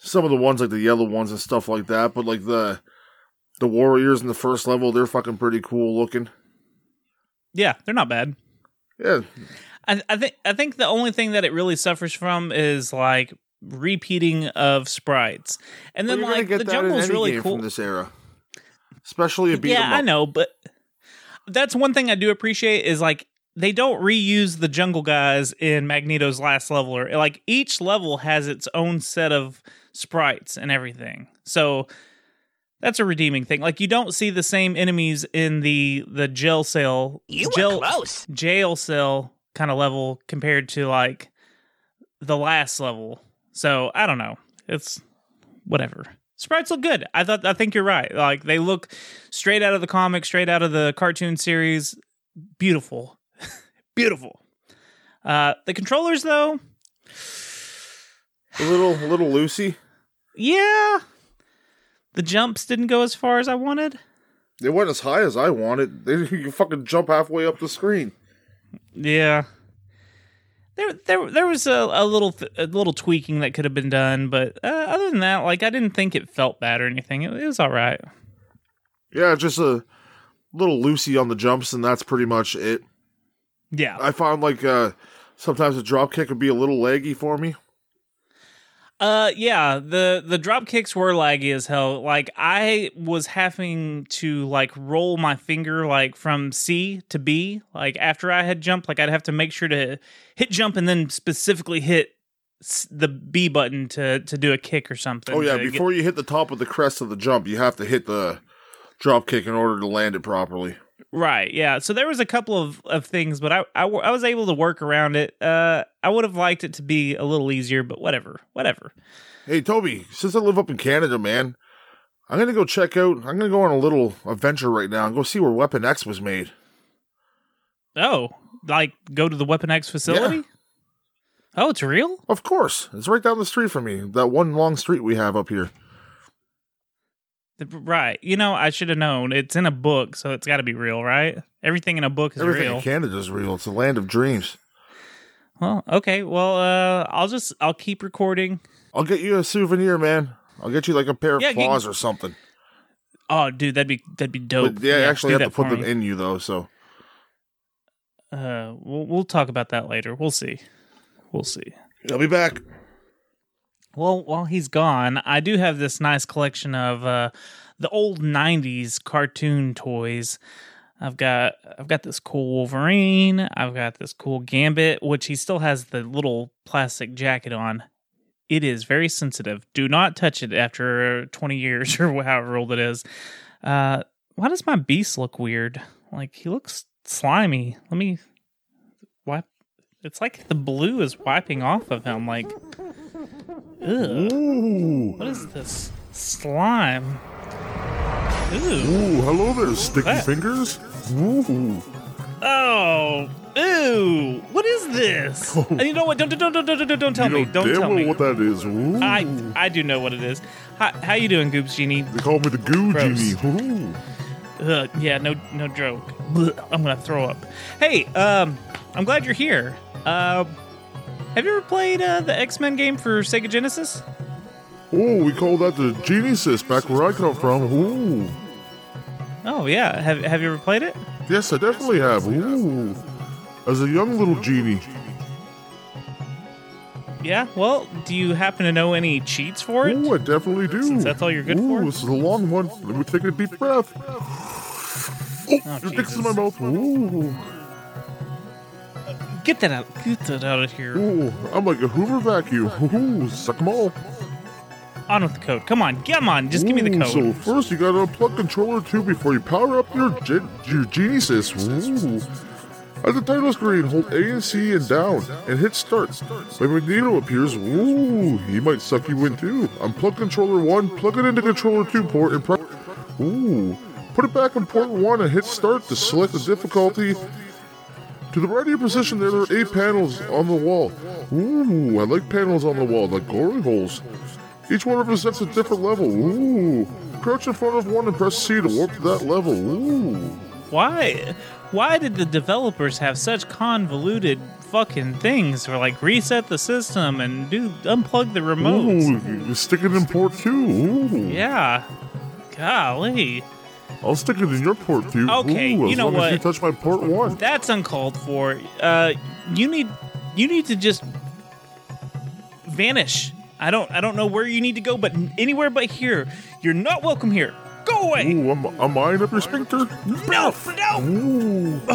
Some of the ones like the yellow ones and stuff like that, but like the the warriors in the first level, they're fucking pretty cool looking. Yeah, they're not bad. Yeah, I, I think I think the only thing that it really suffers from is like repeating of sprites, and then Well, like the jungle that in jungle's any really cool. from this era, especially a beat 'em yeah, I know, but that's one thing I do appreciate is like they don't reuse the jungle guys in Magneto's last level, or like each level has its own set of sprites and everything. So that's a redeeming thing. Like you don't see the same enemies in the the jail cell, You jail, close. jail cell kind of level compared to like the last level. So I don't know. It's whatever. Sprites look good. I thought I think you're right. Like they look straight out of the comic, straight out of the cartoon series. Beautiful. Beautiful. Uh the controllers though, A little, a little loosey. yeah. The jumps didn't go as far as I wanted. They went as high as I wanted. They you fucking jump halfway up the screen. Yeah. There, there, there was a, a little, a little tweaking that could have been done, but uh, other than that, like I didn't think it felt bad or anything. It, it was all right. Yeah, just a little loosey on the jumps, and that's pretty much it. Yeah, I found like uh sometimes a drop kick would be a little laggy for me. Uh, yeah. The the drop kicks were laggy as hell. Like I was having to like roll my finger like from C to B. Like after I had jumped, like I'd have to make sure to hit jump and then specifically hit the B button to to do a kick or something. Oh yeah, to get- before you hit the top of the crest of the jump, you have to hit the drop kick in order to land it properly. Right. Yeah. So there was a couple of, of things, but I I was able to work around it. Uh, I would have liked it to be a little easier, but whatever. Whatever. Hey Toby, since I live up in Canada, man, I'm gonna go check out. I'm gonna go on a little adventure right now and go see where Weapon X was made. Oh, like go to the Weapon X facility? Yeah. Oh, it's real? Of course, it's right down the street from me. That one long street we have up here. The- Right. You know, I should have known. It's in a book, so it's got to be real, right? Everything in a book is Everything real. in Canada is real. It's a land of dreams. Well, okay. Well, uh, I'll just I'll keep recording. I'll get you a souvenir, man. I'll get you like a pair of Yeah, get- claws or something. Oh, dude, that'd be that'd be dope. But yeah, I actually do have to put them me. in you though. So Uh, we'll we'll talk about that later. We'll see. We'll see. I'll be back. Well, while he's gone, I do have this nice collection of uh, the old '90s cartoon toys. I've got I've got this cool Wolverine. I've got this cool Gambit, which he still has the little plastic jacket on. It is very sensitive. Do not touch it after 20 years or however old it is. Uh, why does my beast look weird? Like he looks slimy. Let me. It's like the blue is wiping off of him. Like. Ooh. What is this slime? Ooh. Ooh, hello there, sticky That- fingers. Ooh. Oh. Ooh. What is this? And you know what? Don't don't don't don't, don't, don't tell you me. Don't damn tell well me. what that is. Ooh. I I do know what it is. How, how you doing, Goobs Genie? They call me the goo Gross. genie. Ooh. Ugh, yeah, no no joke. Blech, I'm gonna throw up. Hey, um, I'm glad you're here. Uh, have you ever played uh, the X Men game for Sega Genesis? Oh, we call that the Genesis back where I come from. Ooh. Oh yeah. Have Have you ever played it? Yes, I definitely have. Ooh. As a young little genie. Yeah. Well, do you happen to know any cheats for it? Oh, I definitely do. Since that's all you're good Ooh, for? this is a long one. Let me take a deep breath. Oh, Oh, your dick's in my mouth. Ooh. Get that out. Get that out of here. Ooh, I'm like a Hoover vacuum. Ooh, suck 'em all. On with the code. Come on. Come on. Just give me the Ooh, code. So first you gotta unplug controller 2 before you power up your gen- your Genesis. Ooh. At the title screen, hold A and C and down, and hit start. When Magneto appears, ooh, he might suck you in too. Unplug controller 1, plug it into controller 2 port, and press. Ooh. Put it back in port 1 and hit start to select the difficulty. To the right of your position, there are eight panels on the wall. Ooh, I like panels on the wall, like glory holes. Each one represents a different level. Ooh. Crouch in front of one and press C to warp to that level. Ooh. Why? Why did the developers have such convoluted fucking things for like reset the system and do unplug the remotes? Ooh, you stick it in port two. Ooh. Yeah. Golly. I'll stick it in your port two. Okay, Ooh, you know as you what? touch my port one. That's uncalled for. Uh you need you need to just vanish. I don't I don't know where you need to go, but anywhere but here. You're not welcome here. Go away. Ooh, I'm, I'm eyeing up your sphincter. No, no. Ooh.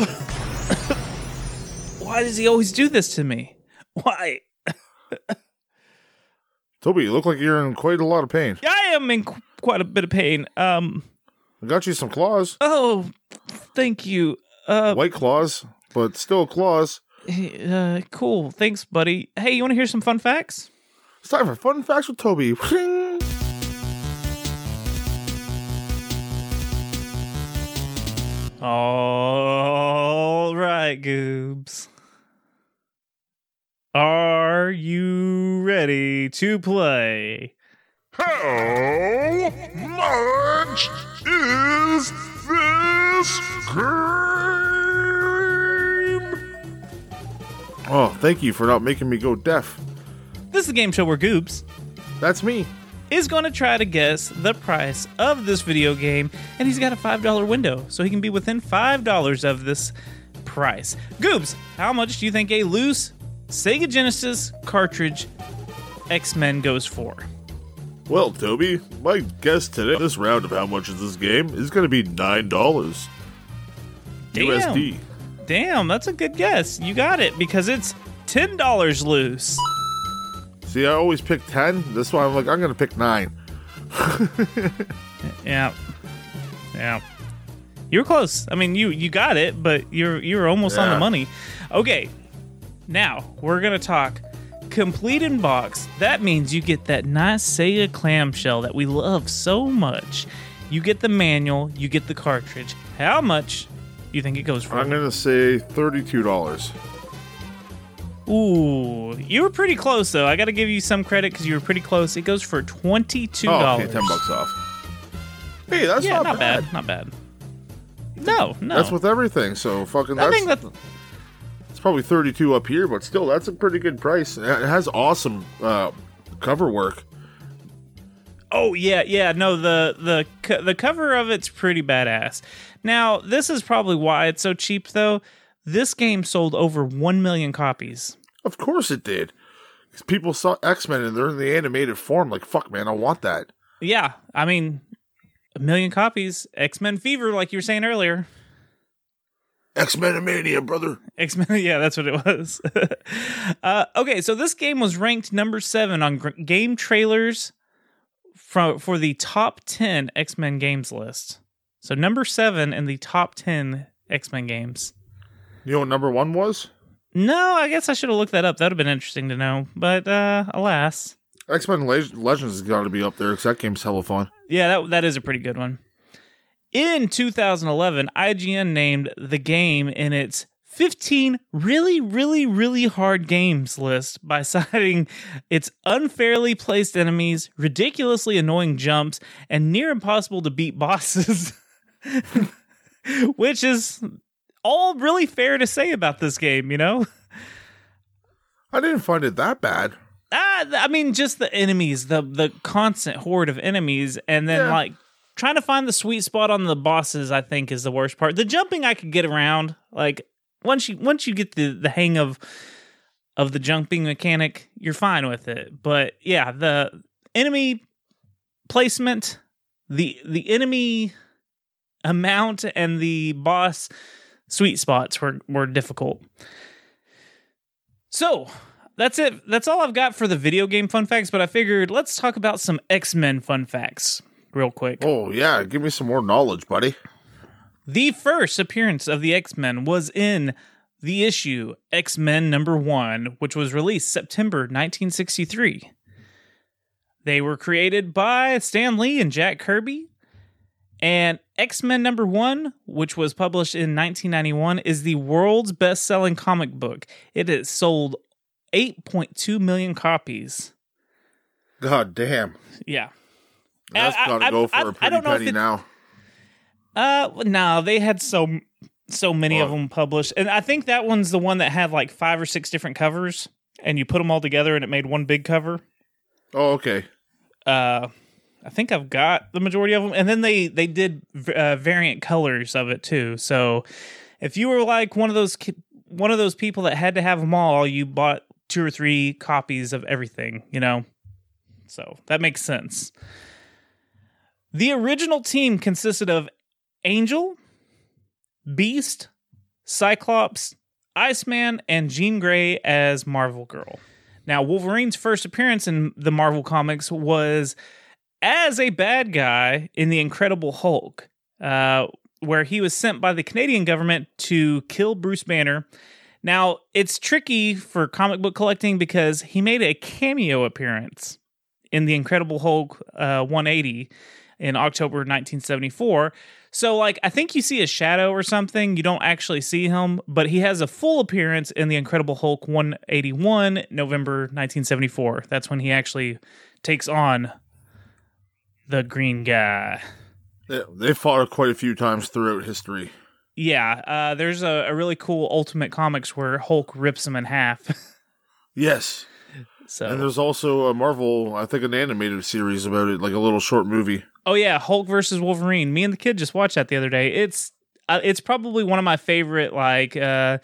Why does he always do this to me? Why? Toby, you look like you're in quite a lot of pain. I am in qu- quite a bit of pain. Um I got you some claws. oh, thank you. Uh, White claws, but still claws. uh cool. Thanks, buddy. Hey, you want to hear some fun facts? It's time for fun facts with Toby. All right, Goobs. Are you ready to play? How much is this game? Oh, thank you for not making me go deaf. This is a game show where Goobs That's me. is going to try to guess the price of this video game, and he's got a $5 window, so he can be within $5 of this price. Goobs, how much do you think a loose Sega Genesis cartridge X Men goes for? Well, Toby, my guess today, this round of how much is this game is going to be nine dollars USD. Damn, that's a good guess. You got it because it's $10 loose. See, I always pick ten. This one, I'm like, I'm going to pick nine. Yeah. Yeah. You were close. I mean, you you got it, but you're you're almost on the money. Okay. Now, we're going to talk complete in box. That means you get that nice Sega clamshell that we love so much. You get the manual, you get the cartridge. How much do you think it goes for? I'm going to say thirty-two dollars. Ooh, you were pretty close though. I got to give you some credit cuz you were pretty close. It goes for $22. Oh, okay, ten bucks off. Hey, that's Yeah, not, not bad. bad. Not bad. No, no. That's with everything. So fucking. I think that it's probably thirty-two up here, but still, that's a pretty good price. It has awesome uh, cover work. Oh yeah, yeah. No, the the the cover of it's pretty badass. Now, this is probably why it's so cheap though. This game sold over 1 million copies. Of course it did. people saw X Men and they're in the animated form. Like, fuck, man, I want that. Yeah, I mean, a million copies. X-Men Fever like you were saying earlier. X Men Mania, brother. X Men. Yeah, that's what it was. uh, okay, so this game was ranked number seven on gr- game trailers for for the top ten X Men games list. So number seven in the top ten X Men games. You know what number one was? No, I guess I should have looked that up. That would have been interesting to know, but uh, alas. X Men Le- Legends has got to be up there because that game's hella fun. Yeah, that that is a pretty good one. In 2011, IGN named the game in its 15 really, really, really hard games list by citing its unfairly placed enemies, ridiculously annoying jumps, and near impossible to beat bosses. Which is all really fair to say about this game, you know? I didn't find it that bad. Ah, I mean, just the enemies, the the constant horde of enemies, and then Yeah. like trying to find the sweet spot on the bosses. I think is the worst part. The jumping I could get around. Like once you once you get the the hang of of the jumping mechanic, you're fine with it. But yeah, the enemy placement, the the enemy amount, and the boss sweet spots were were difficult. So that's it. That's all I've got for the video game fun facts. But I figured let's talk about some X Men fun facts real quick. Oh yeah, give me some more knowledge, buddy. The first appearance of the X Men was in the issue X Men number one, which was released September 1963. They were created by Stan Lee and Jack Kirby. And X Men number one, which was published in 1991, is the world's best selling comic book. It has sold 8.2 million copies. God damn, Yeah. That's I- got to I- go for I- a pretty don't know if penny it- now. Uh, no, they had so so many of them published, and I think that one's the one that had like five or six different covers, and you put them all together, and it made one big cover. Oh okay. Uh, I think I've got the majority of them, and then they they did uh, variant colors of it too. So if you were like one of those one of those people that had to have them all, you bought two or three copies of everything, you know. So that makes sense. The original team consisted of Angel, Beast, Cyclops, Iceman, and Jean Grey as Marvel Girl. Now, Wolverine's first appearance in the Marvel comics was as a bad guy in The Incredible Hulk, uh, where he was sent by the Canadian government to kill Bruce Banner. Now, it's tricky for comic book collecting because he made a cameo appearance in The Incredible Hulk uh, 180 in October 1974. So, like, I think you see a shadow or something. You don't actually see him, but he has a full appearance in The Incredible Hulk 181, November 1974. That's when he actually takes on the green guy. They, they fought quite a few times throughout history. Yeah, uh, there's a, a really cool Ultimate Comics where Hulk rips him in half. Yes, so, and there's also a Marvel, I think, an animated series about it, like a little short movie. Oh yeah, Hulk versus Wolverine. Me and the kid just watched that the other day. It's uh, it's probably one of my favorite like uh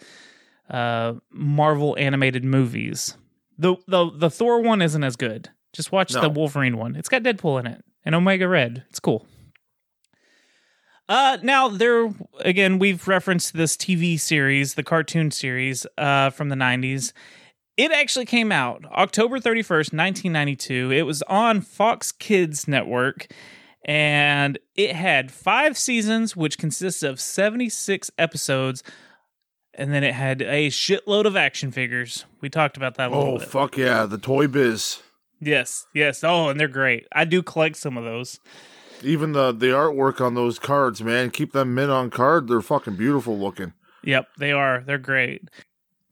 uh Marvel animated movies. The the the Thor one isn't as good. Just watch No. the Wolverine one. It's got Deadpool in it and Omega Red. It's cool. Uh now there again we've referenced this TV series, the cartoon series uh from the 90s. It actually came out October 31st, 1992. It was on Fox Kids Network and it had 5 seasons which consists of 76 episodes and then it had a shitload of action figures. We talked about that a little Oh bit. fuck yeah, the Toy Biz. Yes, yes. Oh, and they're great. I do collect some of those. Even the the artwork on those cards, man, keep them mint on card. They're fucking beautiful looking. Yep, they are. They're great.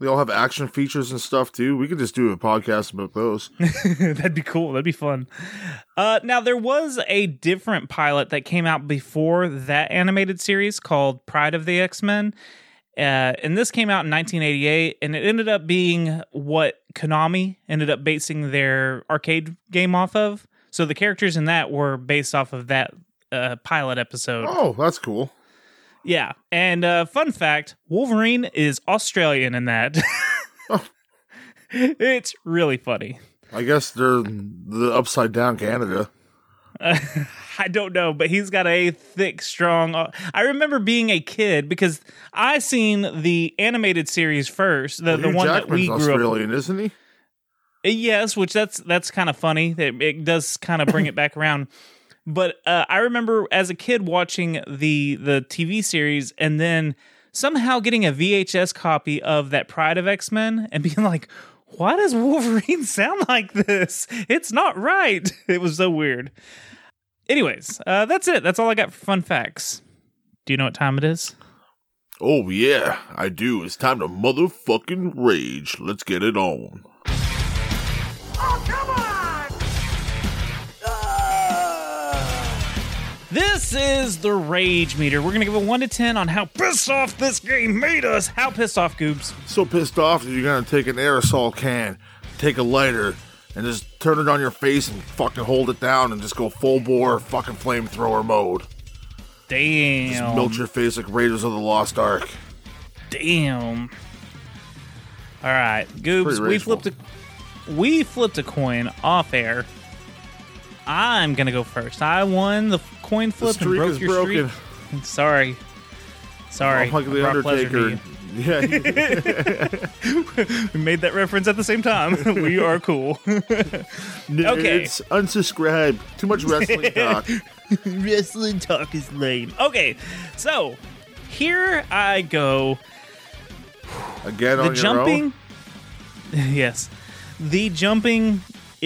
They all have action features and stuff too. We could just do a podcast about those. That'd be cool. That'd be fun. Uh, now there was a different pilot that came out before that animated series called Pride of the X Men, uh, and this came out in 1988, and it ended up being what Konami ended up basing their arcade game off of. So the characters in that were based off of that uh, pilot episode. Oh, that's cool. Yeah, and uh, fun fact: Wolverine is Australian in that. Oh. it's really funny. I guess they're the upside down Canada. I don't know, but he's got a thick, strong. uh, I remember being a kid because I seen the animated series first, the the Hugh one that we grew up. Australian, isn't he? Yes, which that's that's kind of funny. That it does kind of bring it back around. But uh, I remember as a kid watching the the TV series and then somehow getting a VHS copy of that Pride of X Men and being like, "Why does Wolverine sound like this? It's not right." It was so weird. Anyways, uh, that's it. That's all I got for fun facts. Do you know what time it is? Oh yeah, I do. It's time to motherfucking rage. Let's get it on. This is the rage meter. We're gonna give a one to ten on how pissed off this game made us. How pissed off, Goobs? So pissed off that you're gonna take an aerosol can, take a lighter, and just turn it on your face and fucking hold it down and just go full bore fucking flamethrower mode. Damn. Melt your face like Raiders of the Lost Ark. Damn. All right, Goobs. We flipped a we flipped a coin off air. I'm gonna go first. I won the coin The flip and broke is your broken. streak. Sorry. Sorry. Like the Brock Lesnar to Undertaker. Yeah. We made that reference at the same time. we are cool. Okay. It's unsubscribe. Too much wrestling talk. Wrestling talk is lame. Okay, so here I go. Again the jumping yes the jumping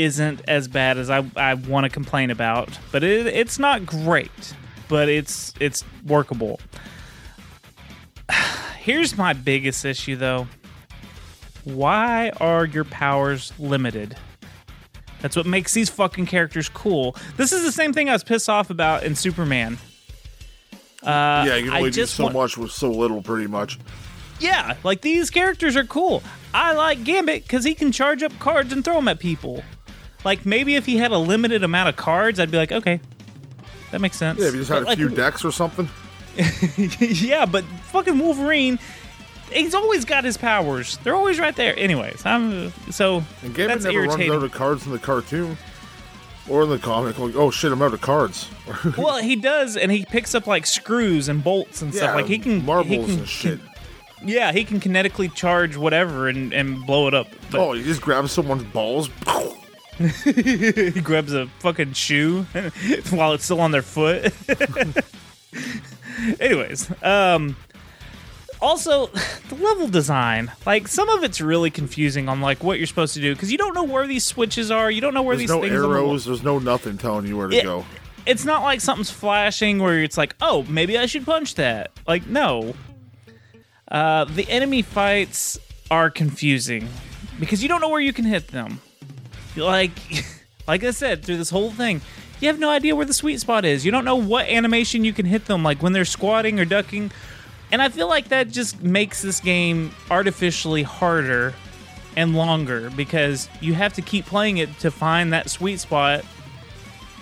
isn't as bad as i, I want to complain about but it, it's not great but it's it's workable here's my biggest issue though why are your powers limited that's what makes these fucking characters cool this is the same thing i was pissed off about in superman uh, Yeah, you can I only do so want- much with so little, pretty much. yeah, like these characters are cool. I like Gambit because he can charge up cards and throw them at people. Like maybe if he had a limited amount of cards, I'd be like, okay, that makes sense. Yeah, if you just had But, a like, few decks or something. yeah, but fucking Wolverine, he's always got his powers. They're always right there. Anyways, I'm so And Gambit that's never irritating. runs out of cards in the cartoon or in the comic. Like, oh shit, I'm out of cards. well, he does, and he picks up like screws and bolts and stuff. Like he can marbles he can, and shit. Yeah, he can kinetically charge whatever and, and blow it up. But oh, you just grab someone's balls. he grabs a fucking shoe while it's still on their foot. Anyways, um also the level design, like some of it's really confusing on like what you're supposed to do because you don't know where these switches are, you don't know where There's these no things arrows. There's no nothing telling you where to It- go. It's not like something's flashing where it's like, "Oh, maybe I should punch that." Like, no. Uh the enemy fights are confusing because you don't know where you can hit them. Like like I said, through this whole thing, you have no idea where the sweet spot is. You don't know what animation you can hit them like when they're squatting or ducking. And I feel like that just makes this game artificially harder and longer because you have to keep playing it to find that sweet spot.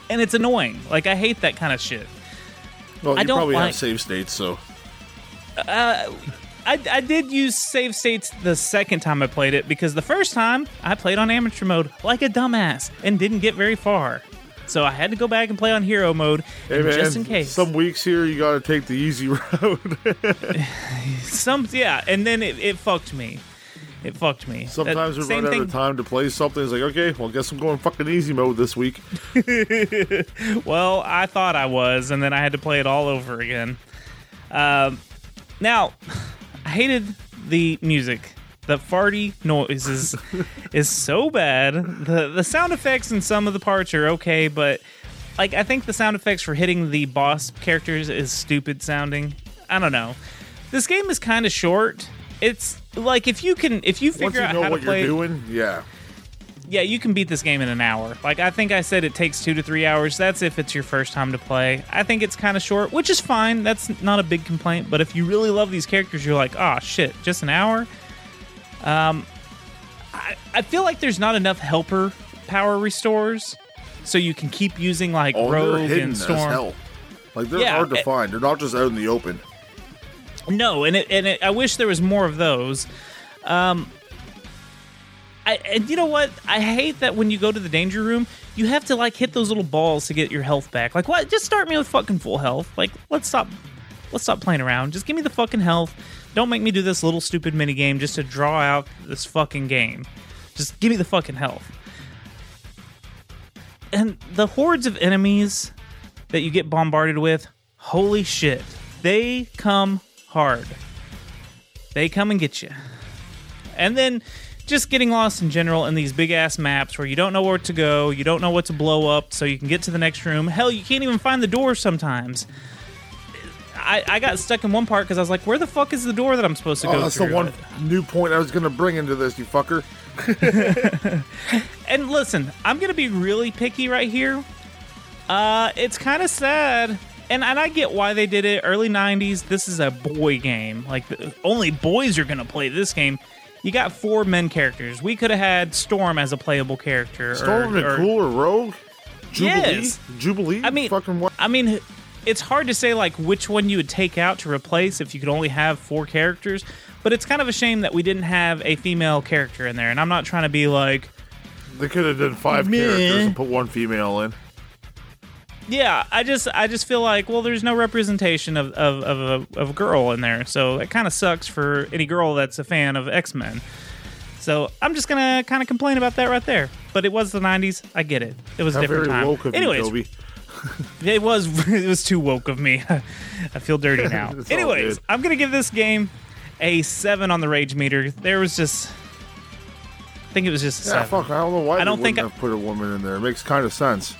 And it's annoying. Like I hate that kind of shit. Well, I you don't probably like- have save states, so uh, I, I did use save states the second time I played it because the first time I played on amateur mode like a dumbass and didn't get very far. So I had to go back and play on hero mode hey man, just in case. some weeks here you got to take the easy road. Some yeah, and then it, it fucked me. It fucked me. Sometimes That we run out of time to play something. It's like, okay, well, guess I'm going fucking easy mode this week. Well, I thought I was, and then I had to play it all over again. Um, now, I hated the music. The farty noises is so bad. The the sound effects in some of the parts are okay, but like I think the sound effects for hitting the boss characters is stupid sounding. I don't know. This game is kind of short. It's like if you can if you Once figure you out know how what to play you're doing, yeah. Yeah, you can beat this game in an hour. Like I think I said it takes 2 to 3 hours. That's if it's your first time to play. I think it's kind of short, which is fine. That's not a big complaint, but if you really love these characters, you're like, "Ah, shit, just an hour?" Um I, I feel like there's not enough helper power restores so you can keep using like Oh, Rogue and Storm. Like they're Yeah, hard to it- find. They're not just out in the open. No, and it, and it, I wish there was more of those. Um, I, and you know what? I hate that when you go to the danger room, you have to like hit those little balls to get your health back. Like, what? Just start me with fucking full health. Like, let's stop. Let's stop playing around. Just give me the fucking health. Don't make me do this little stupid mini game just to draw out this fucking game. Just give me the fucking health. And the hordes of enemies that you get bombarded with, holy shit, they come hard. They come and get you. And then just getting lost in general in these big ass maps where you don't know where to go, you don't know what to blow up so you can get to the next room. Hell, you can't even find the door sometimes. I, I got stuck in one part because I was like, where the fuck is the door that I'm supposed to Oh, go that's through? the one new point I was going to bring into this, you fucker. And listen, I'm gonna be really picky right here. Uh, it's kind of sad, and and I get why they did it. Early '90s. This is a boy game. Like the, only boys are gonna play this game. You got four men characters. We could have had Storm as a playable character. Storm or, and or- Cool or Rogue? Jubilee? Yes. Jubilee? I mean, fucking what? I mean, it's hard to say like which one you would take out to replace if you could only have four characters. But it's kind of a shame that we didn't have a female character in there. And I'm not trying to be like, They could have done five Meh. characters and put one female in. Yeah, I just I just feel like well, there's no representation of of, of, a, of a girl in there, so it kind of sucks for any girl that's a fan of X Men. So I'm just gonna kind of complain about that right there. But it was the '90s. I get it. It was a different time. woke of Anyways, you, it was it was too woke of me. I feel dirty now. Anyways. I'm gonna give this game a seven on the rage meter. There was just, I think it was just a Yeah, seven. fuck. I don't know why I don't think have put a woman in there. It makes kind of sense.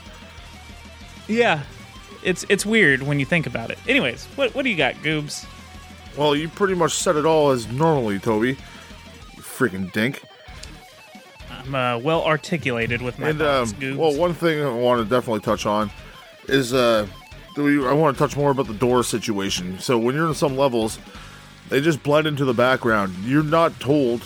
Yeah, it's it's weird when you think about it. Anyways, what what do you got, Goobs? Well, you pretty much said it all as normally, Toby. You freaking dink. I'm uh, well articulated with my And um, Goobs. well, one thing I want to definitely touch on is uh, do we, I want to touch more about the door situation. So when you're in some levels, they just blend into the background. You're not told.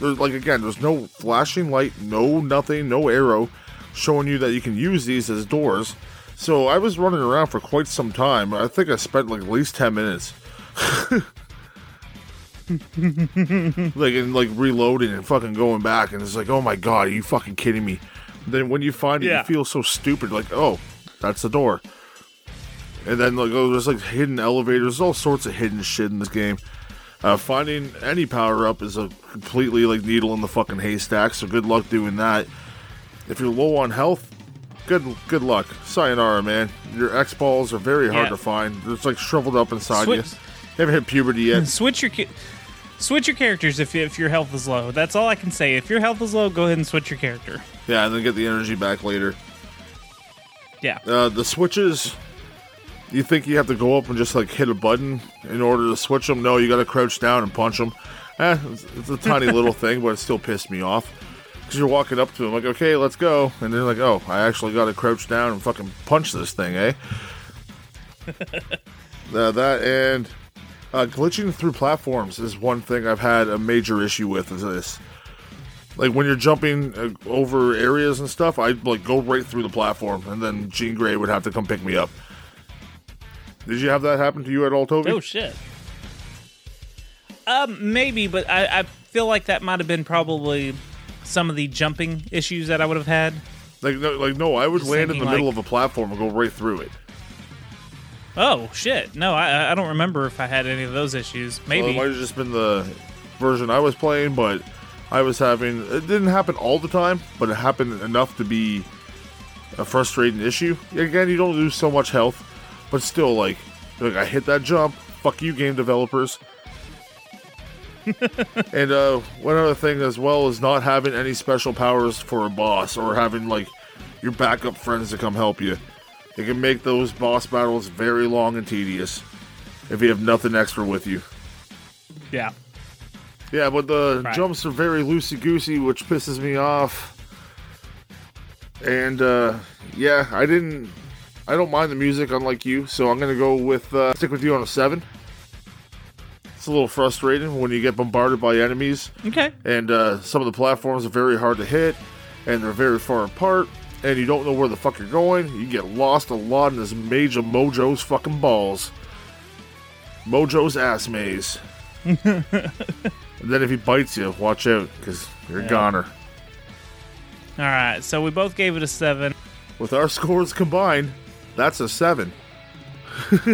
There's like again, there's no flashing light, no nothing, no arrow showing you that you can use these as doors. So I was running around for quite some time. I think I spent like at least ten minutes. like and like reloading and fucking going back and it's like oh my god are you fucking kidding me then when you find it Yeah. you feel so stupid like oh that's the door and then like oh there's like hidden elevators all sorts of hidden shit in this game uh, finding any power up is a completely like needle in the fucking haystack so good luck doing that if you're low on health good good luck sayonara man your x balls are very hard Yeah. to find it's like shriveled up inside you Switch- you haven't hit puberty yet switch your ca- switch your characters if if your health is low. That's all I can say. If your health is low, go ahead and switch your character. Yeah, and then get the energy back later. Yeah. Uh, the switches, you think you have to go up and just like hit a button in order to switch them? No, you got to crouch down and punch them. Eh, it's, it's a tiny little thing, but it still pissed me off. Because you're walking up to them like, okay, let's go. And they're like, oh, I actually got to crouch down and fucking punch this thing, eh? uh, that and uh, glitching through platforms is one thing I've had a major issue with. Is this like when you're jumping uh, over areas and stuff? I'd like go right through the platform, and then Jean Grey would have to come pick me up. Did you have that happen to you at all, Toby? Oh shit. Um, maybe, but I, I feel like that might have been probably some of the jumping issues that I would have had. Like, no, like no, I would Just land in thinking, the middle like- of a platform and go right through it. Oh shit! No, I I don't remember if I had any of those issues. Well, it Maybe. might have just been the version I was playing, but I was having. It didn't happen all the time, but it happened enough to be a frustrating issue. Again, you don't lose so much health, but still, like, like I hit that jump. Fuck you, game developers. and uh, one other thing as well is not having any special powers for a boss or having like your backup friends to come help you. It can make those boss battles very long and tedious if you have nothing extra with you. yeah. Yeah, but the Right. jumps are very loosey goosey, which pisses me off. And uh, yeah, I didn't. I don't mind the music, unlike you, so I'm gonna go with uh, stick with you on a seven. It's a little frustrating when you get bombarded by enemies, Okay. and uh, some of the platforms are very hard to hit, and they're very far apart, and you don't know where the fuck you're going. You get lost a lot in this maze of Mojo's fucking balls. Mojo's ass maze. And then if he bites you, watch out, because you're a Yeah. goner. All right, so we both gave it a seven. With our scores combined, that's a seven.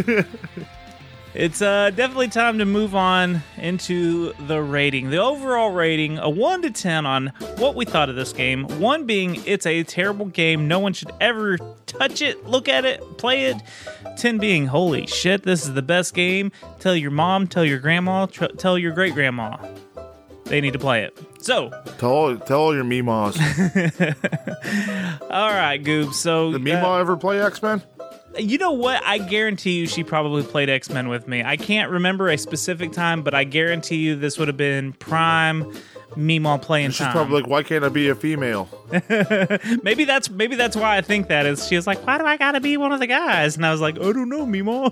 It's uh, definitely time to move on into the rating. The overall rating, a 1 to 10 on what we thought of this game. 1 being it's a terrible game. No one should ever touch it, look at it, play it. 10 being holy shit, this is the best game. Tell your mom, tell your grandma, tr- tell your great grandma. They need to play it. So, Tell all, tell all your Meemaws. all right, Goob. So, Did uh, Meemaw ever play X Men? You know what? I guarantee you she probably played X Men with me. I can't remember a specific time, but I guarantee you this would have been prime Meemaw playing She's time. probably like, why can't I be a female? maybe that's maybe that's why I think that is. She was like, "Why do I gotta be one of the guys?" And I was like, "I don't know, Meemaw."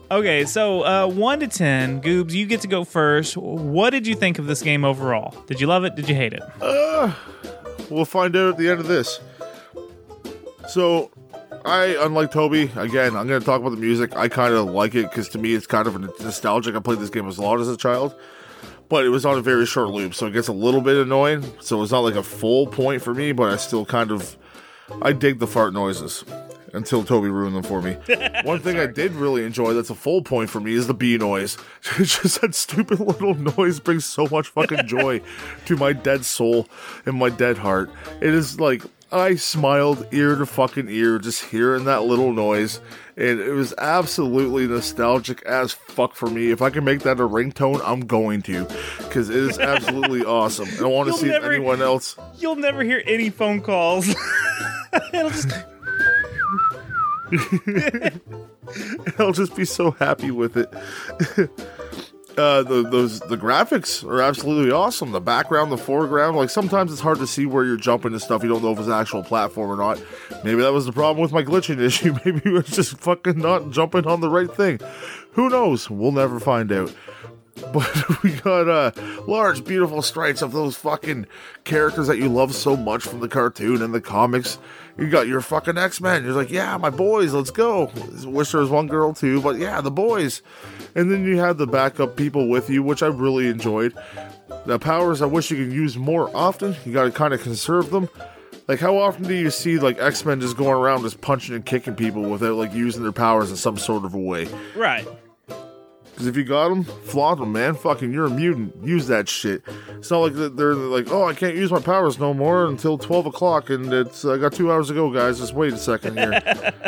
okay, so uh, one to ten, Goobs, you get to go first. What did you think of this game overall? Did you love it? Did you hate it? We'll find out at the end of this. So, I, unlike Toby, again, I'm going to talk about the music. I kind of like it because to me it's kind of nostalgic. I played this game as a lot as a child, but it was on a very short loop, so it gets a little bit annoying. So it's not like a full point for me, but I still kind of I dig the fart noises until Toby ruined them for me. One thing I did really enjoy that's a full point for me is the bee noise. Just that stupid little noise brings so much fucking joy to my dead soul and my dead heart. It is like I smiled ear to fucking ear just hearing that little noise. And it was absolutely nostalgic as fuck for me. If I can make that a ringtone, I'm going to. Because it is absolutely awesome. I want to see never- anyone else You'll never hear any phone calls. It'll just I'll just be so happy with it. Uh, the those the graphics are absolutely awesome. The background, the foreground, like sometimes it's hard to see where you're jumping and stuff. You don't know if it's an actual platform or not. Maybe that was the problem with my glitching issue. Maybe it was just fucking not jumping on the right thing. Who knows? We'll never find out. But we got uh, large, beautiful sprites of those fucking characters that you love so much from the cartoon and the comics. You got your fucking X Men. You're like, yeah, my boys, let's go. Wish there was one girl too, but yeah, the boys. And then you have the backup people with you, which I really enjoyed. The powers I wish you could use more often. You got to kind of conserve them. Like, how often do you see like X Men just going around just punching and kicking people without like using their powers in some sort of a way? right. Because if you got them, flaunt them, man. Fucking, you're a mutant. Use that shit. It's not like they're like, oh, I can't use my powers no more until 12 o'clock, and it's I got two hours to go, guys. Just wait a second here.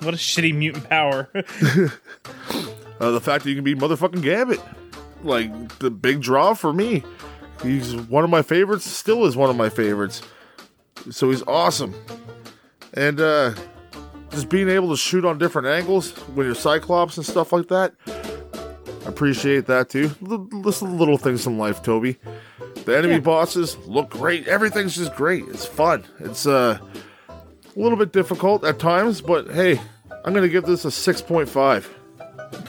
What a shitty mutant power. uh, the fact that you can be motherfucking Gambit, like the big draw for me. He's one of my favorites. Still is one of my favorites. So he's awesome, and uh, just being able to shoot on different angles when you're Cyclops and stuff like that. I appreciate that too. L- Listen little things in life, Toby. The enemy Yeah. bosses look great. Everything's just great. It's fun. It's uh, a little bit difficult at times, but hey, I'm gonna give this a six point five.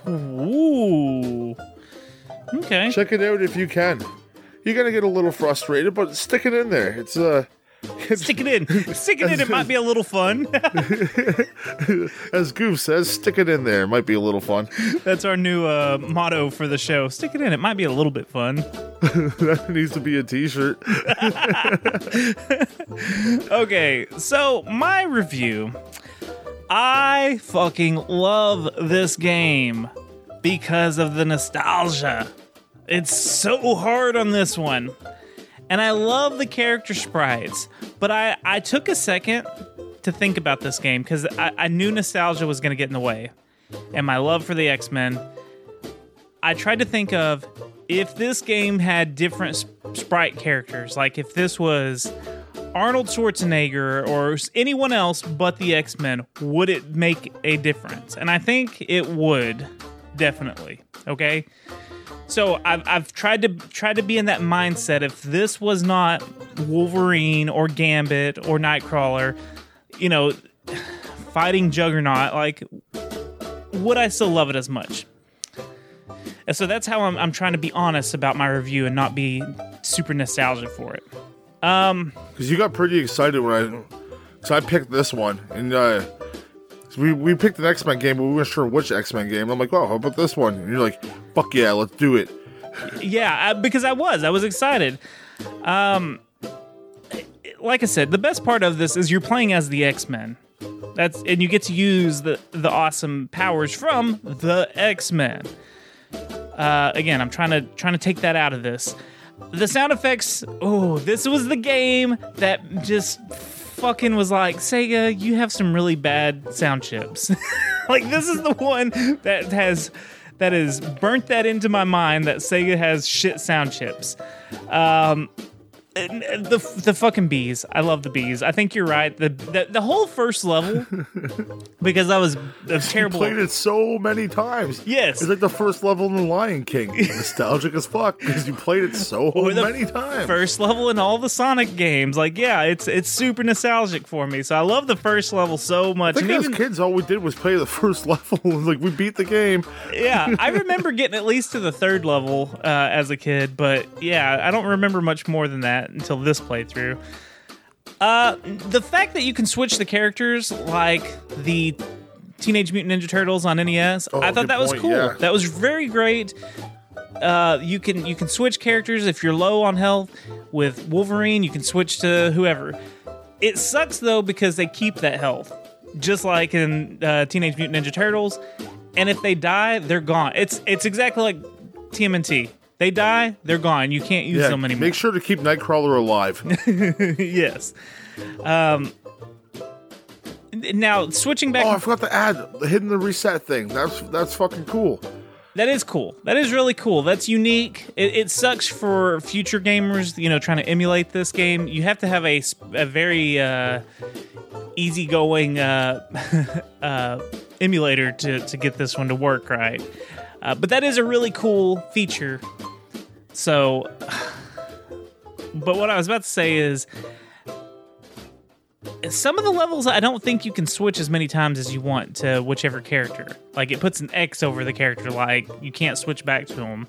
Ooh. Okay. Check it out if you can. You're gonna get a little frustrated, but stick it in there. It's uh, Stick it in. Stick it in. It might be a little fun. as Goof says, stick it in there. It might be a little fun. That's our new uh, motto for the show. Stick it in. It might be a little bit fun. that needs to be a T-shirt. Okay, so my review. I fucking love this game because of the nostalgia. It's so hard on this one. And I love the character sprites, but I, I took a second to think about this game because I, I knew nostalgia was going to get in the way. And my love for the X Men. I tried to think of if this game had different sp- sprite characters, like if this was Arnold Schwarzenegger or anyone else but the X Men, would it make a difference? And I think it would, definitely. Okay. So I've, I've tried to try to be in that mindset. If this was not Wolverine or Gambit or Nightcrawler, you know, fighting Juggernaut, like, would I still love it as much? And so that's how I'm, I'm trying to be honest about my review and not be super nostalgic for it. Um, Because you got pretty excited when I, so I picked this one, and uh, so we we picked an X Men game, but we weren't sure which X Men game. I'm like, oh, how about this one? And you're like, fuck yeah, let's do it. Yeah, I, because I was, I was excited. Um, like I said, the best part of this is you're playing as the X Men. That's and you get to use the the awesome powers from the X Men. Uh, again, I'm trying to trying to take that out of this. The sound effects. Oh, this was the game that just fucking was like Sega. You have some really bad sound chips. like this is the one that has that has burnt that into my mind that Sega has shit sound chips. Um, the the fucking bees. I love the bees. I think you're right. The the, the whole first level because that was a terrible. Played it so many times. Yes. It's like the first level in The Lion King. Nostalgic as fuck because you played it so many times. First level in all the Sonic games. Like, yeah, it's it's super nostalgic for me. So I love the first level so much. I think And as even- kids, all we did was play the first level. like we beat the game. yeah, I remember getting at least to the third level uh, as a kid, but yeah, I don't remember much more than that until this playthrough. Uh, the fact that you can switch the characters like the Teenage Mutant Ninja Turtles on NES, Oh, I thought that was cool. yeah. That was very great. Uh, you can you can switch characters if you're low on health. With Wolverine, you can switch to whoever. It sucks though because they keep that health, just like in uh, Teenage Mutant Ninja Turtles. And if they die, they're gone. It's it's exactly like TMNT. They die, they're gone. You can't use Yeah, them anymore. make sure to keep Nightcrawler alive. yes. Um. Now switching back, oh, I forgot to add the hidden the reset thing. That's that's fucking cool. that is cool. That is really cool. That's unique. It, it sucks for future gamers, you know, trying to emulate this game. You have to have a, a very uh, easygoing uh, uh, emulator to to get this one to work right. Uh, but that is a really cool feature. So, but what I was about to say is. Some of the levels, I don't think you can switch as many times as you want to whichever character. Like it puts an X over the character, like you can't switch back to them.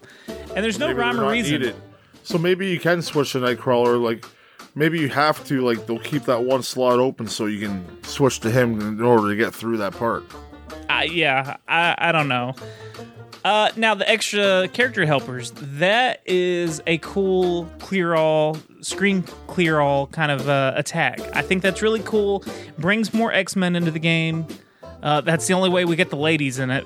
And there's no Maybe rhyme or reason. needed. So maybe you can switch to Nightcrawler. Like maybe you have to. Like they'll keep that one slot open so you can switch to him in order to get through that part. I, yeah, I, I don't know. Uh, now the extra character helpers that is a cool clear all screen clear all kind of uh, attack. I think that's really cool. Brings more X Men into the game. Uh, that's the only way we get the ladies in it.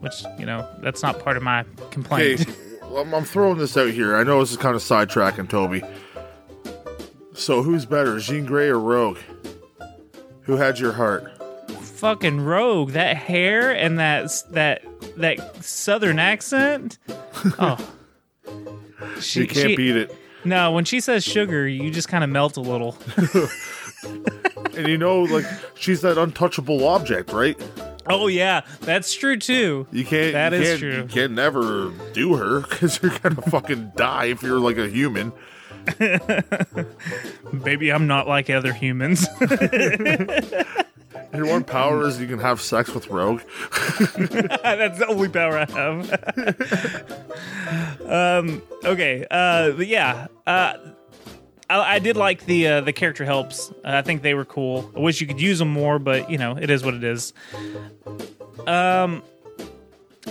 Which you know that's not part of my Okay, complaint. I'm, I'm throwing this out here. I know this is kind of sidetracking Toby. So who's better, Jean Grey or Rogue? Who had your heart? Fucking Rogue, that hair and that that that southern accent. Oh. She, You can't she- beat it. No, when she says sugar, you just kind of melt a little. And you know, like she's that untouchable object, right? Oh yeah, that's true too. You can't. That you is can't, true. You can never do her because you're gonna fucking die if you're like a human. Baby, I'm not like other humans. Your one power is you can have sex with Rogue. that's the only power I have. um. Okay. Uh. But yeah. Uh. I, I did like the uh, the character helps. Uh, I think they were cool. I wish you could use them more, but you know it is what it is. Um,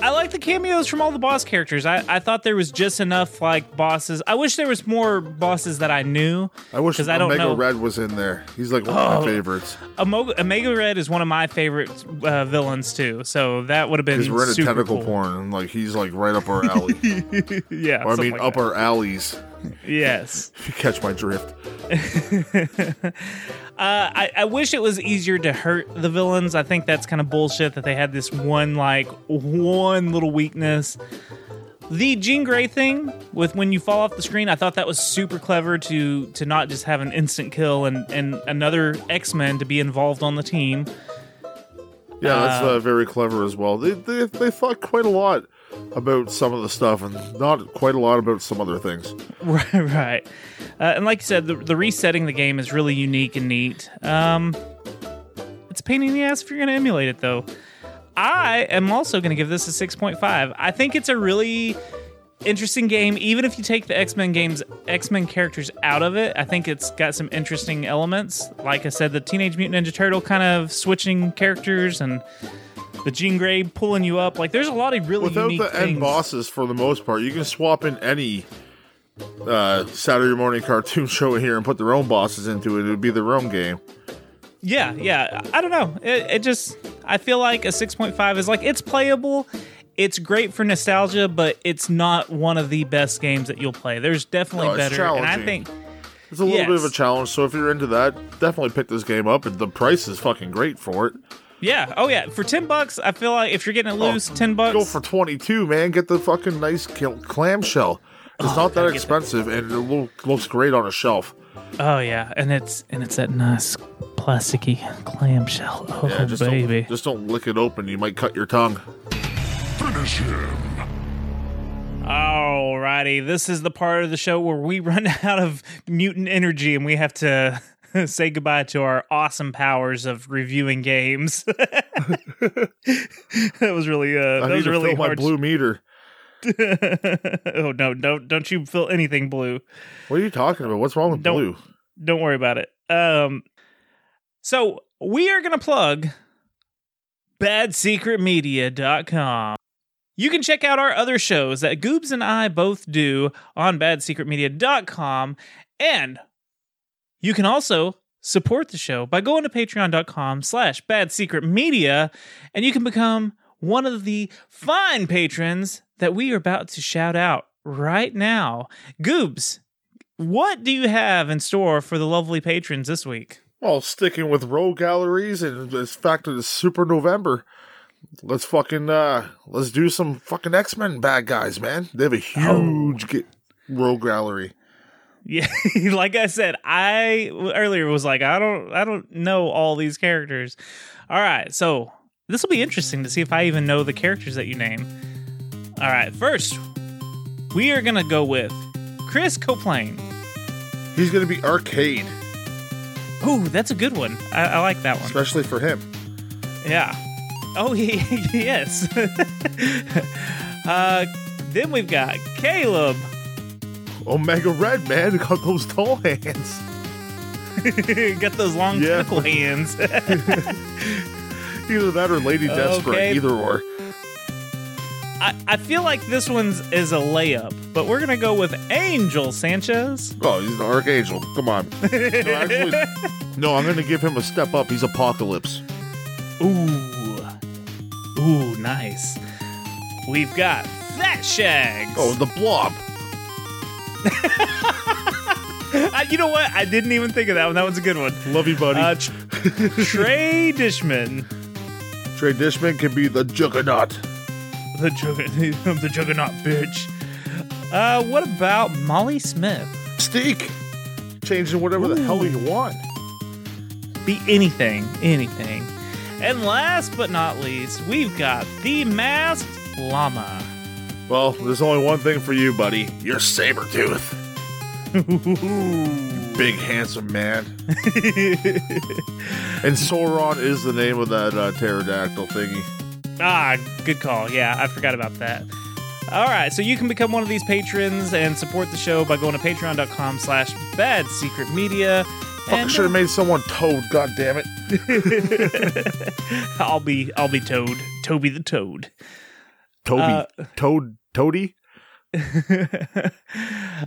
I like the cameos from all the boss characters. I, I thought there was just enough like bosses. I wish there was more bosses that I knew. I wish 'Cause I don't know. Red was in there. He's like one of Oh. my favorites. Omega, Omega Red is one of my favorite uh, villains too. So that would have been we're into super tentacle cool. porn, and like he's like right up our alley. Yeah, or I mean, like up that. our alleys. yes. If you catch my drift. Uh, I, I wish it was easier to hurt the villains. I think that's kind of bullshit that they had this one like one little weakness. The Jean Grey thing with when you fall off the screen, I thought that was super clever to to not just have an instant kill and and another X Men to be involved on the team. Yeah, that's Uh, uh, very clever as well. They, they they thought quite a lot about some of the stuff, and not quite a lot about some other things. Right, right. Uh, and like you said, the, the resetting the game is really unique and neat. Um, it's a pain in the ass if you're going to emulate it, though. I am also going to give this a 6.5. I think it's a really interesting game, even if you take the X Men games, X Men characters out of it. I think it's got some interesting elements. Like I said, the Teenage Mutant Ninja Turtle kind of switching characters and the Jean Grey pulling you up. Like, there's a lot of really Without unique the things. end bosses, for the most part, you can swap in any uh, Saturday morning cartoon show here and put their own bosses into it. It would be their own game. Yeah, yeah. I don't know. It, it just I feel like a 6.5 is like it's playable. It's great for nostalgia, but it's not one of the best games that you'll play. There's definitely No, better, and I think It's a little bit of a challenge, so if you're into that, definitely pick this game up. And the price is fucking great for it. Yeah. Oh yeah, for 10 bucks, I feel like if you're getting it oh. loose, 10 bucks. Oh, Go for 22, man. Get the fucking nice clamshell. It's oh, not that expensive, and it loo- looks great on a shelf. oh yeah, and it's and it's that nice plasticky clamshell. Oh Yeah, just baby. Don't, just don't lick it open. You might cut your tongue. Finish him. Alrighty, this is the part of the show where we run out of mutant energy and we have to say goodbye to our awesome powers of reviewing games. that was really uh I that need was to really fill my blue meter. oh no, don't don't you feel anything blue. What are you talking about? What's wrong with Don't- blue? Don't worry about it. Um so we are gonna plug badsecretmedia.com. You can check out our other shows that Goobs and I both do on badsecretmedia.com. And you can also support the show by going to patreon.com slash badsecretmedia and you can become one of the fine patrons that we are about to shout out right now. Goobs, what do you have in store for the lovely patrons this week? Well, sticking with rogue galleries and this fact that it's Super November, let's fucking uh let's do some fucking X Men bad guys, man. They have a huge ga- rogue gallery. Yeah, like I said, I earlier was like, I don't, I don't know all these characters. All right, so this will be interesting to see if I even know the characters that you name. All right, first we are gonna go with Chris Coplain. He's gonna be arcade, Ooh, that's a good one. I, I like that one. especially for him. Yeah. Oh, he, yes. uh, then we've got Caleb. Omega Red, man, got those tall hands. got those long Yeah. tentacle hands. Either that or Lady Deathstrike, Okay. either or. I, I feel like this one's is a layup, but we're gonna go with Angel Sanchez. Oh, he's an Archangel. Come on. No, actually, no, I'm gonna give him a step up. He's Apocalypse. Ooh, ooh, nice. We've got Fat Shags. Oh, the Blob. Uh, you know what? I didn't even think of that one. That one's a good one. Love you, buddy. Uh, Tr- Trey Dishman. Trey Dishman can be the Juggernaut. The juggernaut, I'm the juggernaut bitch. Uh, what about Molly Smith? Steak. Changing whatever the hell you want. Be anything, anything. And last but not least, we've got the masked llama. Well, there's only one thing for you, buddy. You're Sabretooth. Big, handsome man. and Sauron is the name of that uh, pterodactyl thingy. ah, good call. Yeah, I forgot about that. All right, so you can become one of these patrons and support the show by going to patreon.com slash bad secret media. Fuck, should have made someone Toad. God damn it. I'll be I'll be Toad. Toby the Toad. Toby. Uh, Toad. Toady.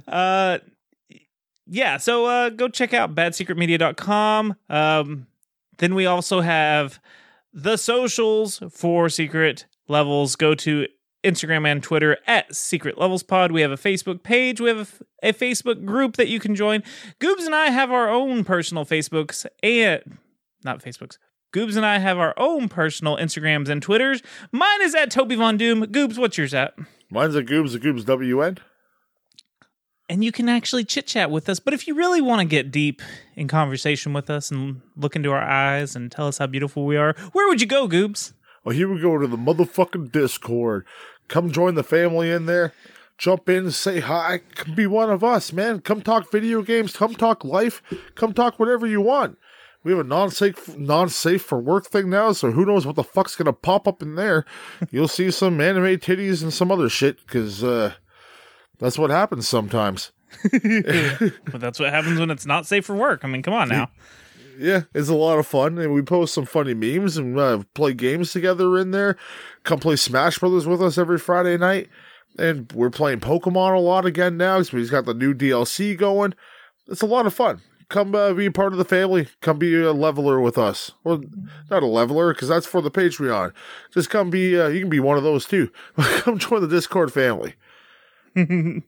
uh yeah so uh go check out badsecretmedia.com um then we also have the socials for secret levels go to instagram and twitter at secret levels pod we have a facebook page we have a, a facebook group that you can join goobs and i have our own personal facebooks and not facebooks Goobs and I have our own personal Instagrams and Twitters. Mine is at Toby Von Doom. Goobs, what's yours at? Mine's at Goobs, a Goobs WN. and you can actually chit chat with us. But if you really want to get deep in conversation with us and look into our eyes and tell us how beautiful we are, where would you go, Goobs? Well, here we go to the motherfucking Discord. Come join the family in there. Jump in, say hi. Come be one of us, man. Come talk video games. Come talk life. Come talk whatever you want. We have a non-safe, non-safe for work thing now, so who knows what the fuck's gonna pop up in there? You'll see some anime titties and some other shit, because uh, that's what happens sometimes. But that's what happens when it's not safe for work. I mean, come on now. Yeah, it's a lot of fun, and we post some funny memes and uh, play games together in there. Come play Smash Brothers with us every Friday night. And we're playing Pokemon a lot again now because he's got the new DLC going. It's a lot of fun. Come uh, be a part of the family. Come be a leveler with us. Well, not a leveler because that's for the Patreon. Just come be. Uh, you can be one of those too. come join the Discord family.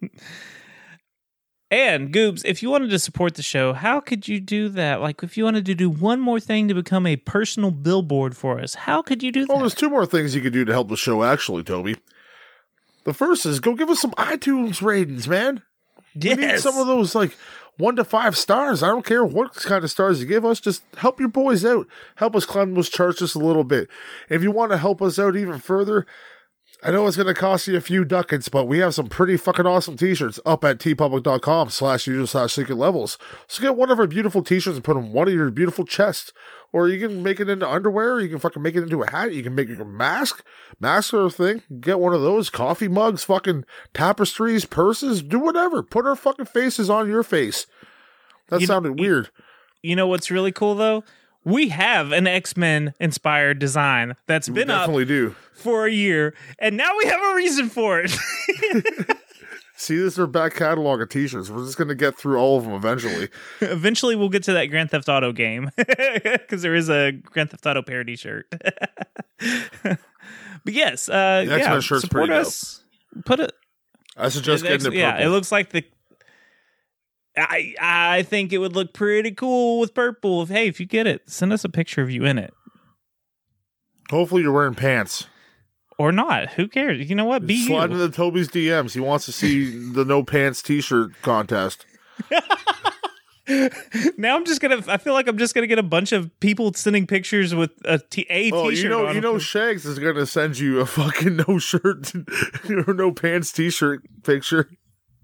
And Goobs, if you wanted to support the show, how could you do that? Like, if you wanted to do one more thing to become a personal billboard for us, how could you do Well, that? there's two more things you could do to help the show, actually, Toby. The first is go give us some iTunes ratings, man. We need some of those like one to five stars. I don't care what kind of stars you give us. Just help your boys out. Help us climb those charts just a little bit. If you want to help us out even further, I know it's going to cost you a few ducats, but we have some pretty fucking awesome t-shirts up at teepublic.com slash usual slash secret levels. So get one of our beautiful t-shirts and put them on one of your beautiful chests. Or you can make it into underwear. You can fucking make it into a hat. You can make it a mask. Mask or a thing. Get one of those. Coffee mugs, fucking tapestries, purses. Do whatever. Put our fucking faces on your face. That You- sounded you- weird. You know what's really cool though? We have an X Men inspired design that's We been up definitely do. for a year, and now we have a reason for it. See, this is our back catalog of t-shirts. We're just going to get through all of them eventually. Eventually, we'll get to that Grand Theft Auto game because there is a Grand Theft Auto parody shirt. but yes, uh, The X-Men yeah, shirt's support pretty dope. us. Put it. I suggest getting it yeah, it looks like the. I I think it would look pretty cool with purple. If hey, if you get it, send us a picture of you in it Hopefully you're wearing pants. or not. Who cares? You know what? Be Slide you. into Toby's DMs. He wants to see the no pants t-shirt contest. Now I'm just gonna. I feel like I'm just gonna get a bunch of people sending pictures with a t a Oh, t-shirt. you know, on you know. Shags is gonna send you a fucking no shirt or no pants t-shirt picture.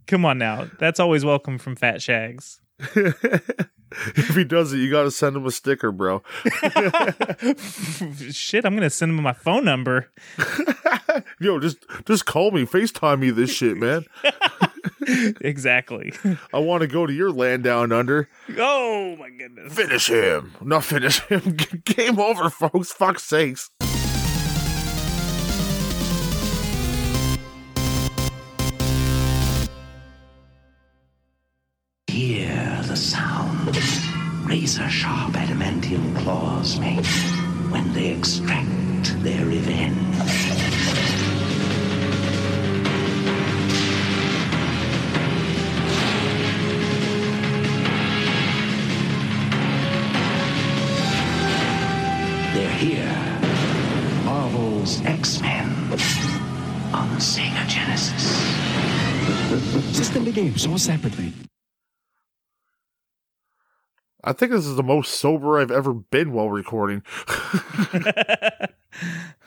Come on now. That's always welcome from Fat Shags. If he does it, you gotta send him a sticker, bro. Shit, I'm gonna send him my phone number. Yo, just just call me, Facetime me this shit, man. exactly. I want to go to your land down under. Oh my goodness. Finish him, not finish him. Game over, folks. Fuck's sakes. Sound razor sharp adamantium claws make when they extract their revenge. They're here. Marvel's X-Men on Sega Genesis. System the sold separately. I think this is the most sober I've ever been while recording.